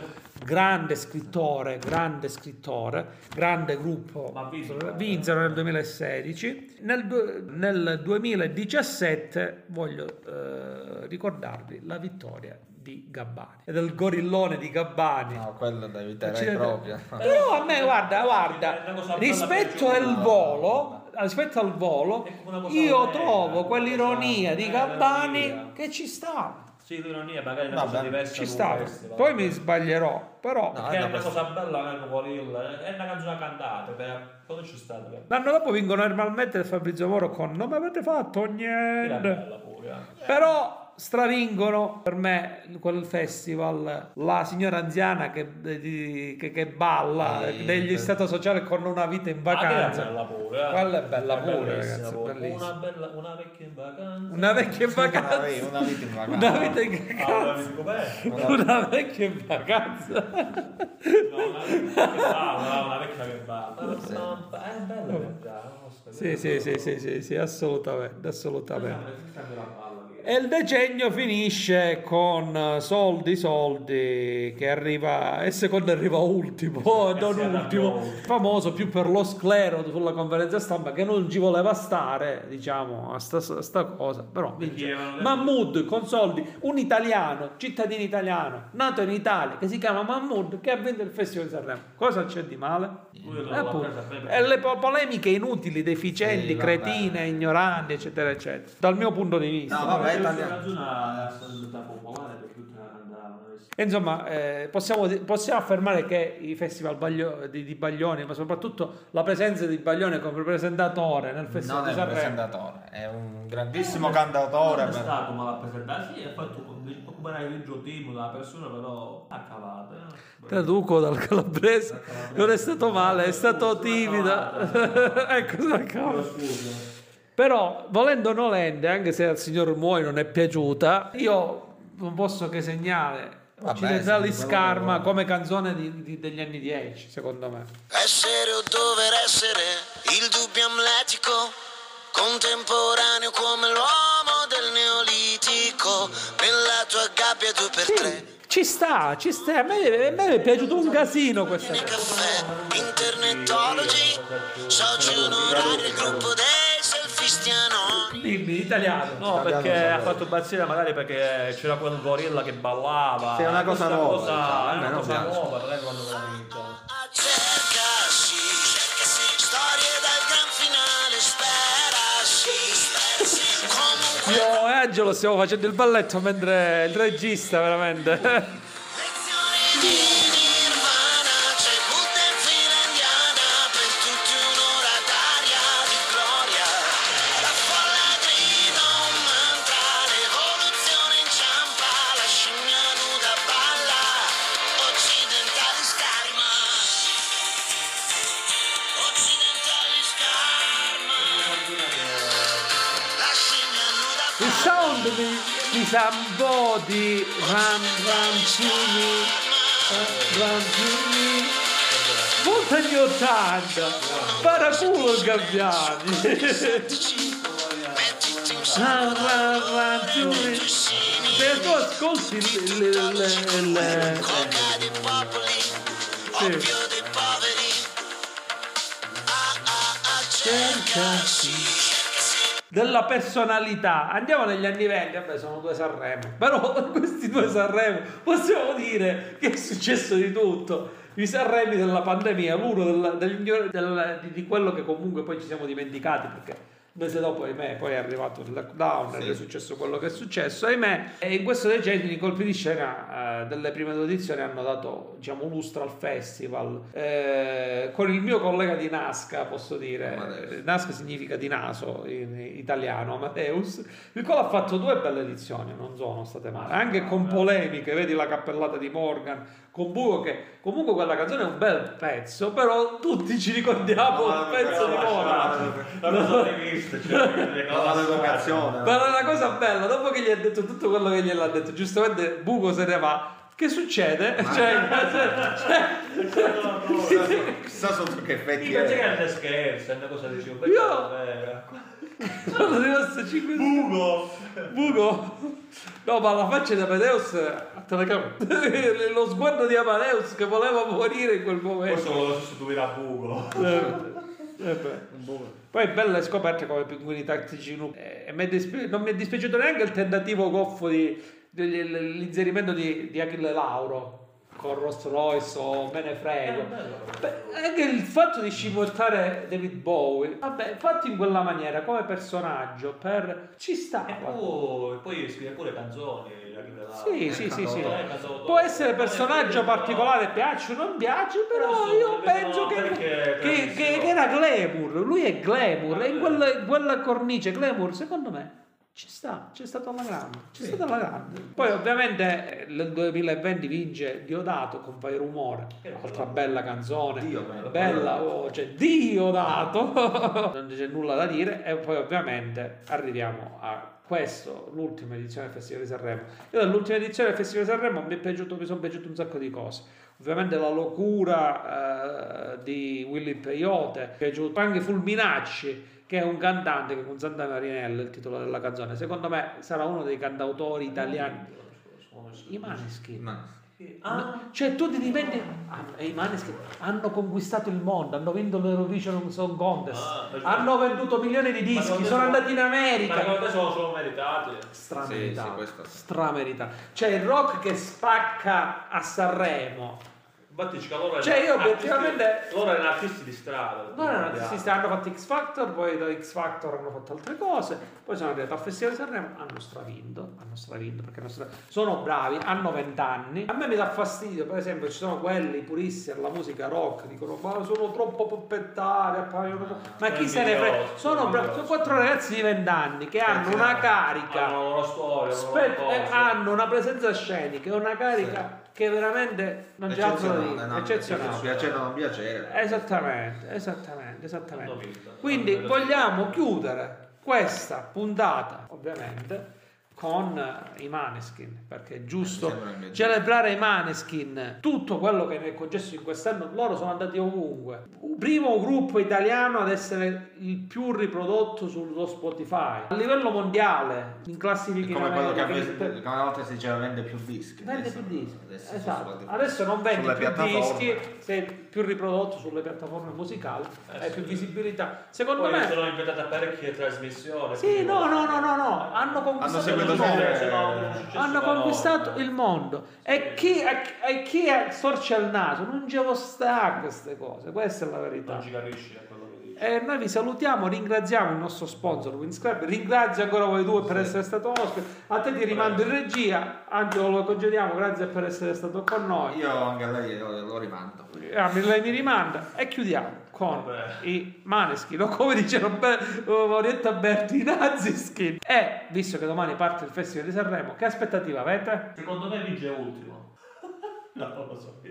Grande scrittore grande scrittore grande gruppo. Ma vinse. vinsero nel 2016 nel, nel 2017 voglio eh, ricordarvi la vittoria di Gabbani. E del gorillone di Gabbani. No, quello da evitare proprio. però a me guarda guarda rispetto al volo rispetto al volo È cosa io trovo una quell'ironia cosa di bella, Gabbani che ci sta Sì, l'ironia magari è una Vabbè, cosa diversa ci sta festival. poi mi sbaglierò però No, Che è no, una questo- cosa bella Gorilla, è una canzone cantata, beh, quando c'è stato? Che l'anno dopo vincono normalmente Fabrizio Moro con non mi avete fatto niente bella pure. eh. però stravingono per me quel festival la signora anziana che, di- che- che balla degli per- stato sociale con una vita in Ah, vacanza bella pure. eh. Quella è bella pure, ragazzi, pure. Una, bella, una vecchia in vacanza. una vecchia in vacanza una vita in vacanza. una vita in Ah, vacanza com'è? una vecchia in vacanza No, una vecchia che balla, una vecchia che balla. No, È bella sì sì sì sì, sì assolutamente assolutamente E il decennio finisce con eh, soldi, soldi, che arriva, e secondo arriva ultimo, oh, <laughs> non ultimo, famoso più per lo sclero sulla conferenza stampa che non ci voleva stare, diciamo, a sta, a sta cosa, però Mahmood con soldi, un italiano, cittadino italiano, nato in Italia, che si chiama Mahmood, che ha vinto il Festival di Sanremo. Cosa c'è di male? Eh. E le po- polemiche inutili, deficienti, Sì, cretine, ignoranti, eccetera, eccetera. Dal mio punto di vista. No, vabbè, È per cantavano. E Insomma, eh, possiamo, possiamo affermare che i festival Baglio- di, di Baglioni, ma soprattutto la presenza di Baglioni come presentatore nel Festival Non è di un Sanremo, presentatore, è un grandissimo cantautore. Non è per- stato ma l'ha presentato, sì, ha fatto occupare il team della persona, però ha cavato. eh. traduco dal calabrese, non è stato male, è stato timido. <laughs> ecco, cava. Scusa. Però, volendo o nolente, anche se al signor Muoi non è piaciuta, io non posso che segnare Occidentali sì, Scarma come canzone di- di- degli anni 10, secondo me. Essere o dover essere il dubbio amletico, contemporaneo come l'uomo del neolitico, nella tua gabbia due per tre. Ci sta, ci sta. A me, a me è piaciuto un casino questa caffè, internetologi, soci onorari del gruppo anonimi. Dimmi, italiano. No, Italiano perché ha fatto impazzire magari perché c'era quel gorilla che ballava. Sì, è una cosa Questa nuova, cosa- diciamo, è una cosa piace. nuova, non è quando me l'ha vinta. Cercasi, storie dal gran finale, sperasi, comunque Io e Angelo stiamo facendo il balletto mentre il regista veramente. Somebody Run Run to me eh, Run to me Molto anni 80 Paraculo Gabbiani Run Run Run to me Se tu ascolti poveri. Ah ah ah, cercasi. Della personalità. Andiamo negli anni 20 vabbè sono due Sanremo. Però <laughs> questi due Sanremo possiamo dire che è successo di tutto. I Sanremi della pandemia l'uno del- dell'igno- del- di, quello che comunque poi ci siamo dimenticati perché mese dopo ahimè poi è arrivato il lockdown ed è successo quello che è successo ahimè. E in questo decennio i colpi di scena eh, delle prime due edizioni hanno dato diciamo lustro al festival. Eh, con il mio collega di Nasca posso dire. Amadeus. Nasca significa di naso in italiano, Amadeus, il quale ha fatto due belle edizioni, non sono state male, anche con polemiche, vedi la cappellata di Morgan, con Buco che comunque quella canzone è un bel pezzo, però tutti ci ricordiamo il pezzo di Morgan. La cosa prevista, cioè, le La cose maleducazione. Però la cosa bella, dopo che gli ha detto tutto quello che gliel'ha detto, giustamente Buco se ne va. Che succede? Cioè, cioè, Chissà sotto che effetti che è. era scherzo, è una cosa dicevo, Io- vera. Sono rimasto 5 Bugo! Buco? No, ma la faccia di Amadeus a telecamera. <laughs> Lo sguardo di Amadeus che voleva morire in quel momento. Questo lo sostituire a Bugo. Eh, eh beh. Poi belle scoperte come pinguini tattici nu- eh, non mi è dispiaciuto neanche il tentativo goffo di, di- l'inserimento di, di Achille Lauro con Rolls Royce o me ne frego Beh, anche il fatto di scimmiottare David Bowie vabbè fatto in quella maniera come personaggio per ci E stava poi, poi scrive pure canzoni. Sì, sì, sì, sì. Eh. Può essere personaggio Eh, particolare, piace o non piace, però io penso che, che, che- era glamour. Lui è glamour, e in quella, in quella cornice glamour, secondo me. Ci sta, c'è stato alla grande, c'è stato alla grande. Poi ovviamente nel 2020 vince Diodato con Fai Rumore, altra bella canzone, Dio, bella voce, Diodato, <laughs> non c'è nulla da dire e poi ovviamente arriviamo a questo, l'ultima edizione del Festival di Sanremo. Io dall'ultima edizione del Festival di Sanremo mi, è piaciuto, mi sono piaciute un sacco di cose. Ovviamente la locura eh, di Willy Peyote, mi è anche Fulminacci, che è un cantante che con Santa Marinella è il titolo della canzone. Secondo me sarà uno dei cantautori italiani. I Maneskin. Ma Ah, Cioè tu ti dimentichi ah, e i Maneskin hanno conquistato il mondo, hanno vinto l'Eurovision Song Contest, Ah, hanno venduto milioni di Ma dischi, sono andati in ma America. secondo te sono, sono meritati? Strameritato. Sì, sì, strameritato. Cioè il rock che spacca a Sanremo. Infatti dice che loro Cioè, io obiettivamente- loro erano artisti di strada. Non erano artisti, hanno fatto X Factor, poi da X Factor hanno fatto altre cose, poi sono arrivati al Festival di Sanremo, hanno stravinto, hanno stravinto perché hanno stra- sono bravi, hanno 20 anni. A me mi dà fastidio, per esempio, ci sono quelli puristi alla musica rock, dicono ma sono troppo poppettari, appaiono... Ma chi se ne frega? Sono, bravi, sono quattro ragazzi di 20 anni che hanno una carica, Hanno una storia, eh, hanno una presenza scenica e una carica che veramente non c'è altro da dire, no, eccezionale. Piacere o non piacere. Esattamente, esattamente, esattamente. Quindi vogliamo chiudere questa puntata, ovviamente, con eh, i Maneskin, perché è giusto celebrare i Maneskin, tutto quello che ne è concesso in quest'anno, loro sono andati ovunque. Primo gruppo italiano ad essere il più riprodotto sullo Spotify. A livello mondiale, in classifiche in Come quello che a America, in Facebook, Inghilterra- come una volta si diceva vende più dischi. Vende adesso- più dischi, adesso esatto. Adesso non vendi Sulle più dischi, sei più riprodotto sulle piattaforme musicali, Eh, hai sì. più visibilità. Secondo Poi me, sono inventate parecchie trasmissioni. sì, no, no, no, no, no, hanno conquistato seguito il mondo. Se no, non è successo Hanno conquistato il mondo e chi, e- e chi storce il naso non ci può stare a queste cose, questa è la verità. Non ci capisci E noi vi salutiamo, ringraziamo il nostro sponsor Winscrab, ringrazio ancora voi due per essere stato ospite, a te ti rimando in regia, Angelo lo congediamo, grazie per essere stato con noi, Io anche a lei lo, lo rimando. Ah, me lei mi rimanda e chiudiamo con Vabbè. i Maneskin, o come dice Orietta Berti, i Naziskin. E visto che domani parte il Festival di Sanremo, che aspettativa avete? Secondo me vince ultimo. <laughs> no, non lo so.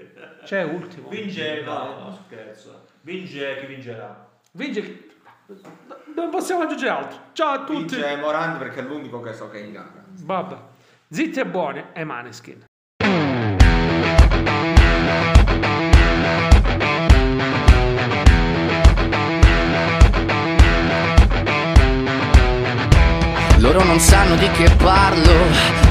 C'è ultimo. Vince, no, no, scherzo. Vince chi vincerà. Vince. Non possiamo aggiungere altro. Ciao a tutti. Vince Morandi perché è l'unico che so che è in gara. Vabbè. Zitti e buoni e Maneskin. Loro non sanno di che parlo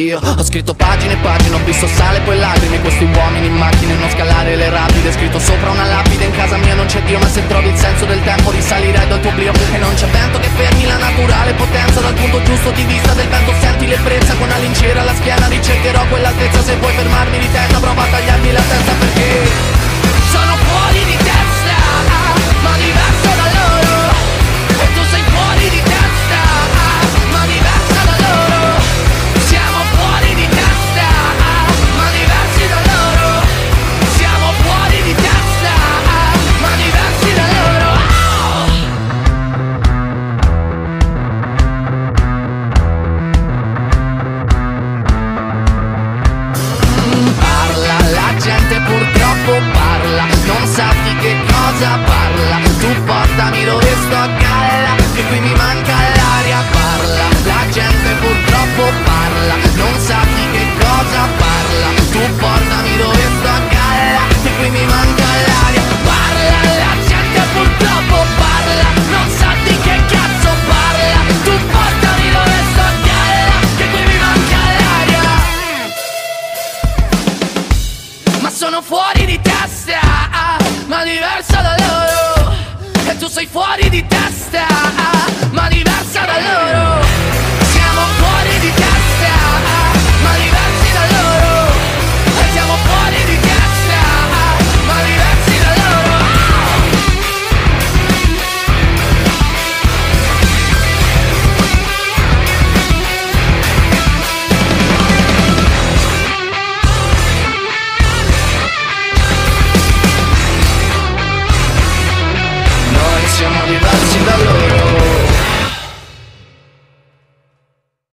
io Ho scritto pagine e pagine, ho visto sale poi lacrime. Questi uomini in macchine, non scalare le rapide. Scritto sopra una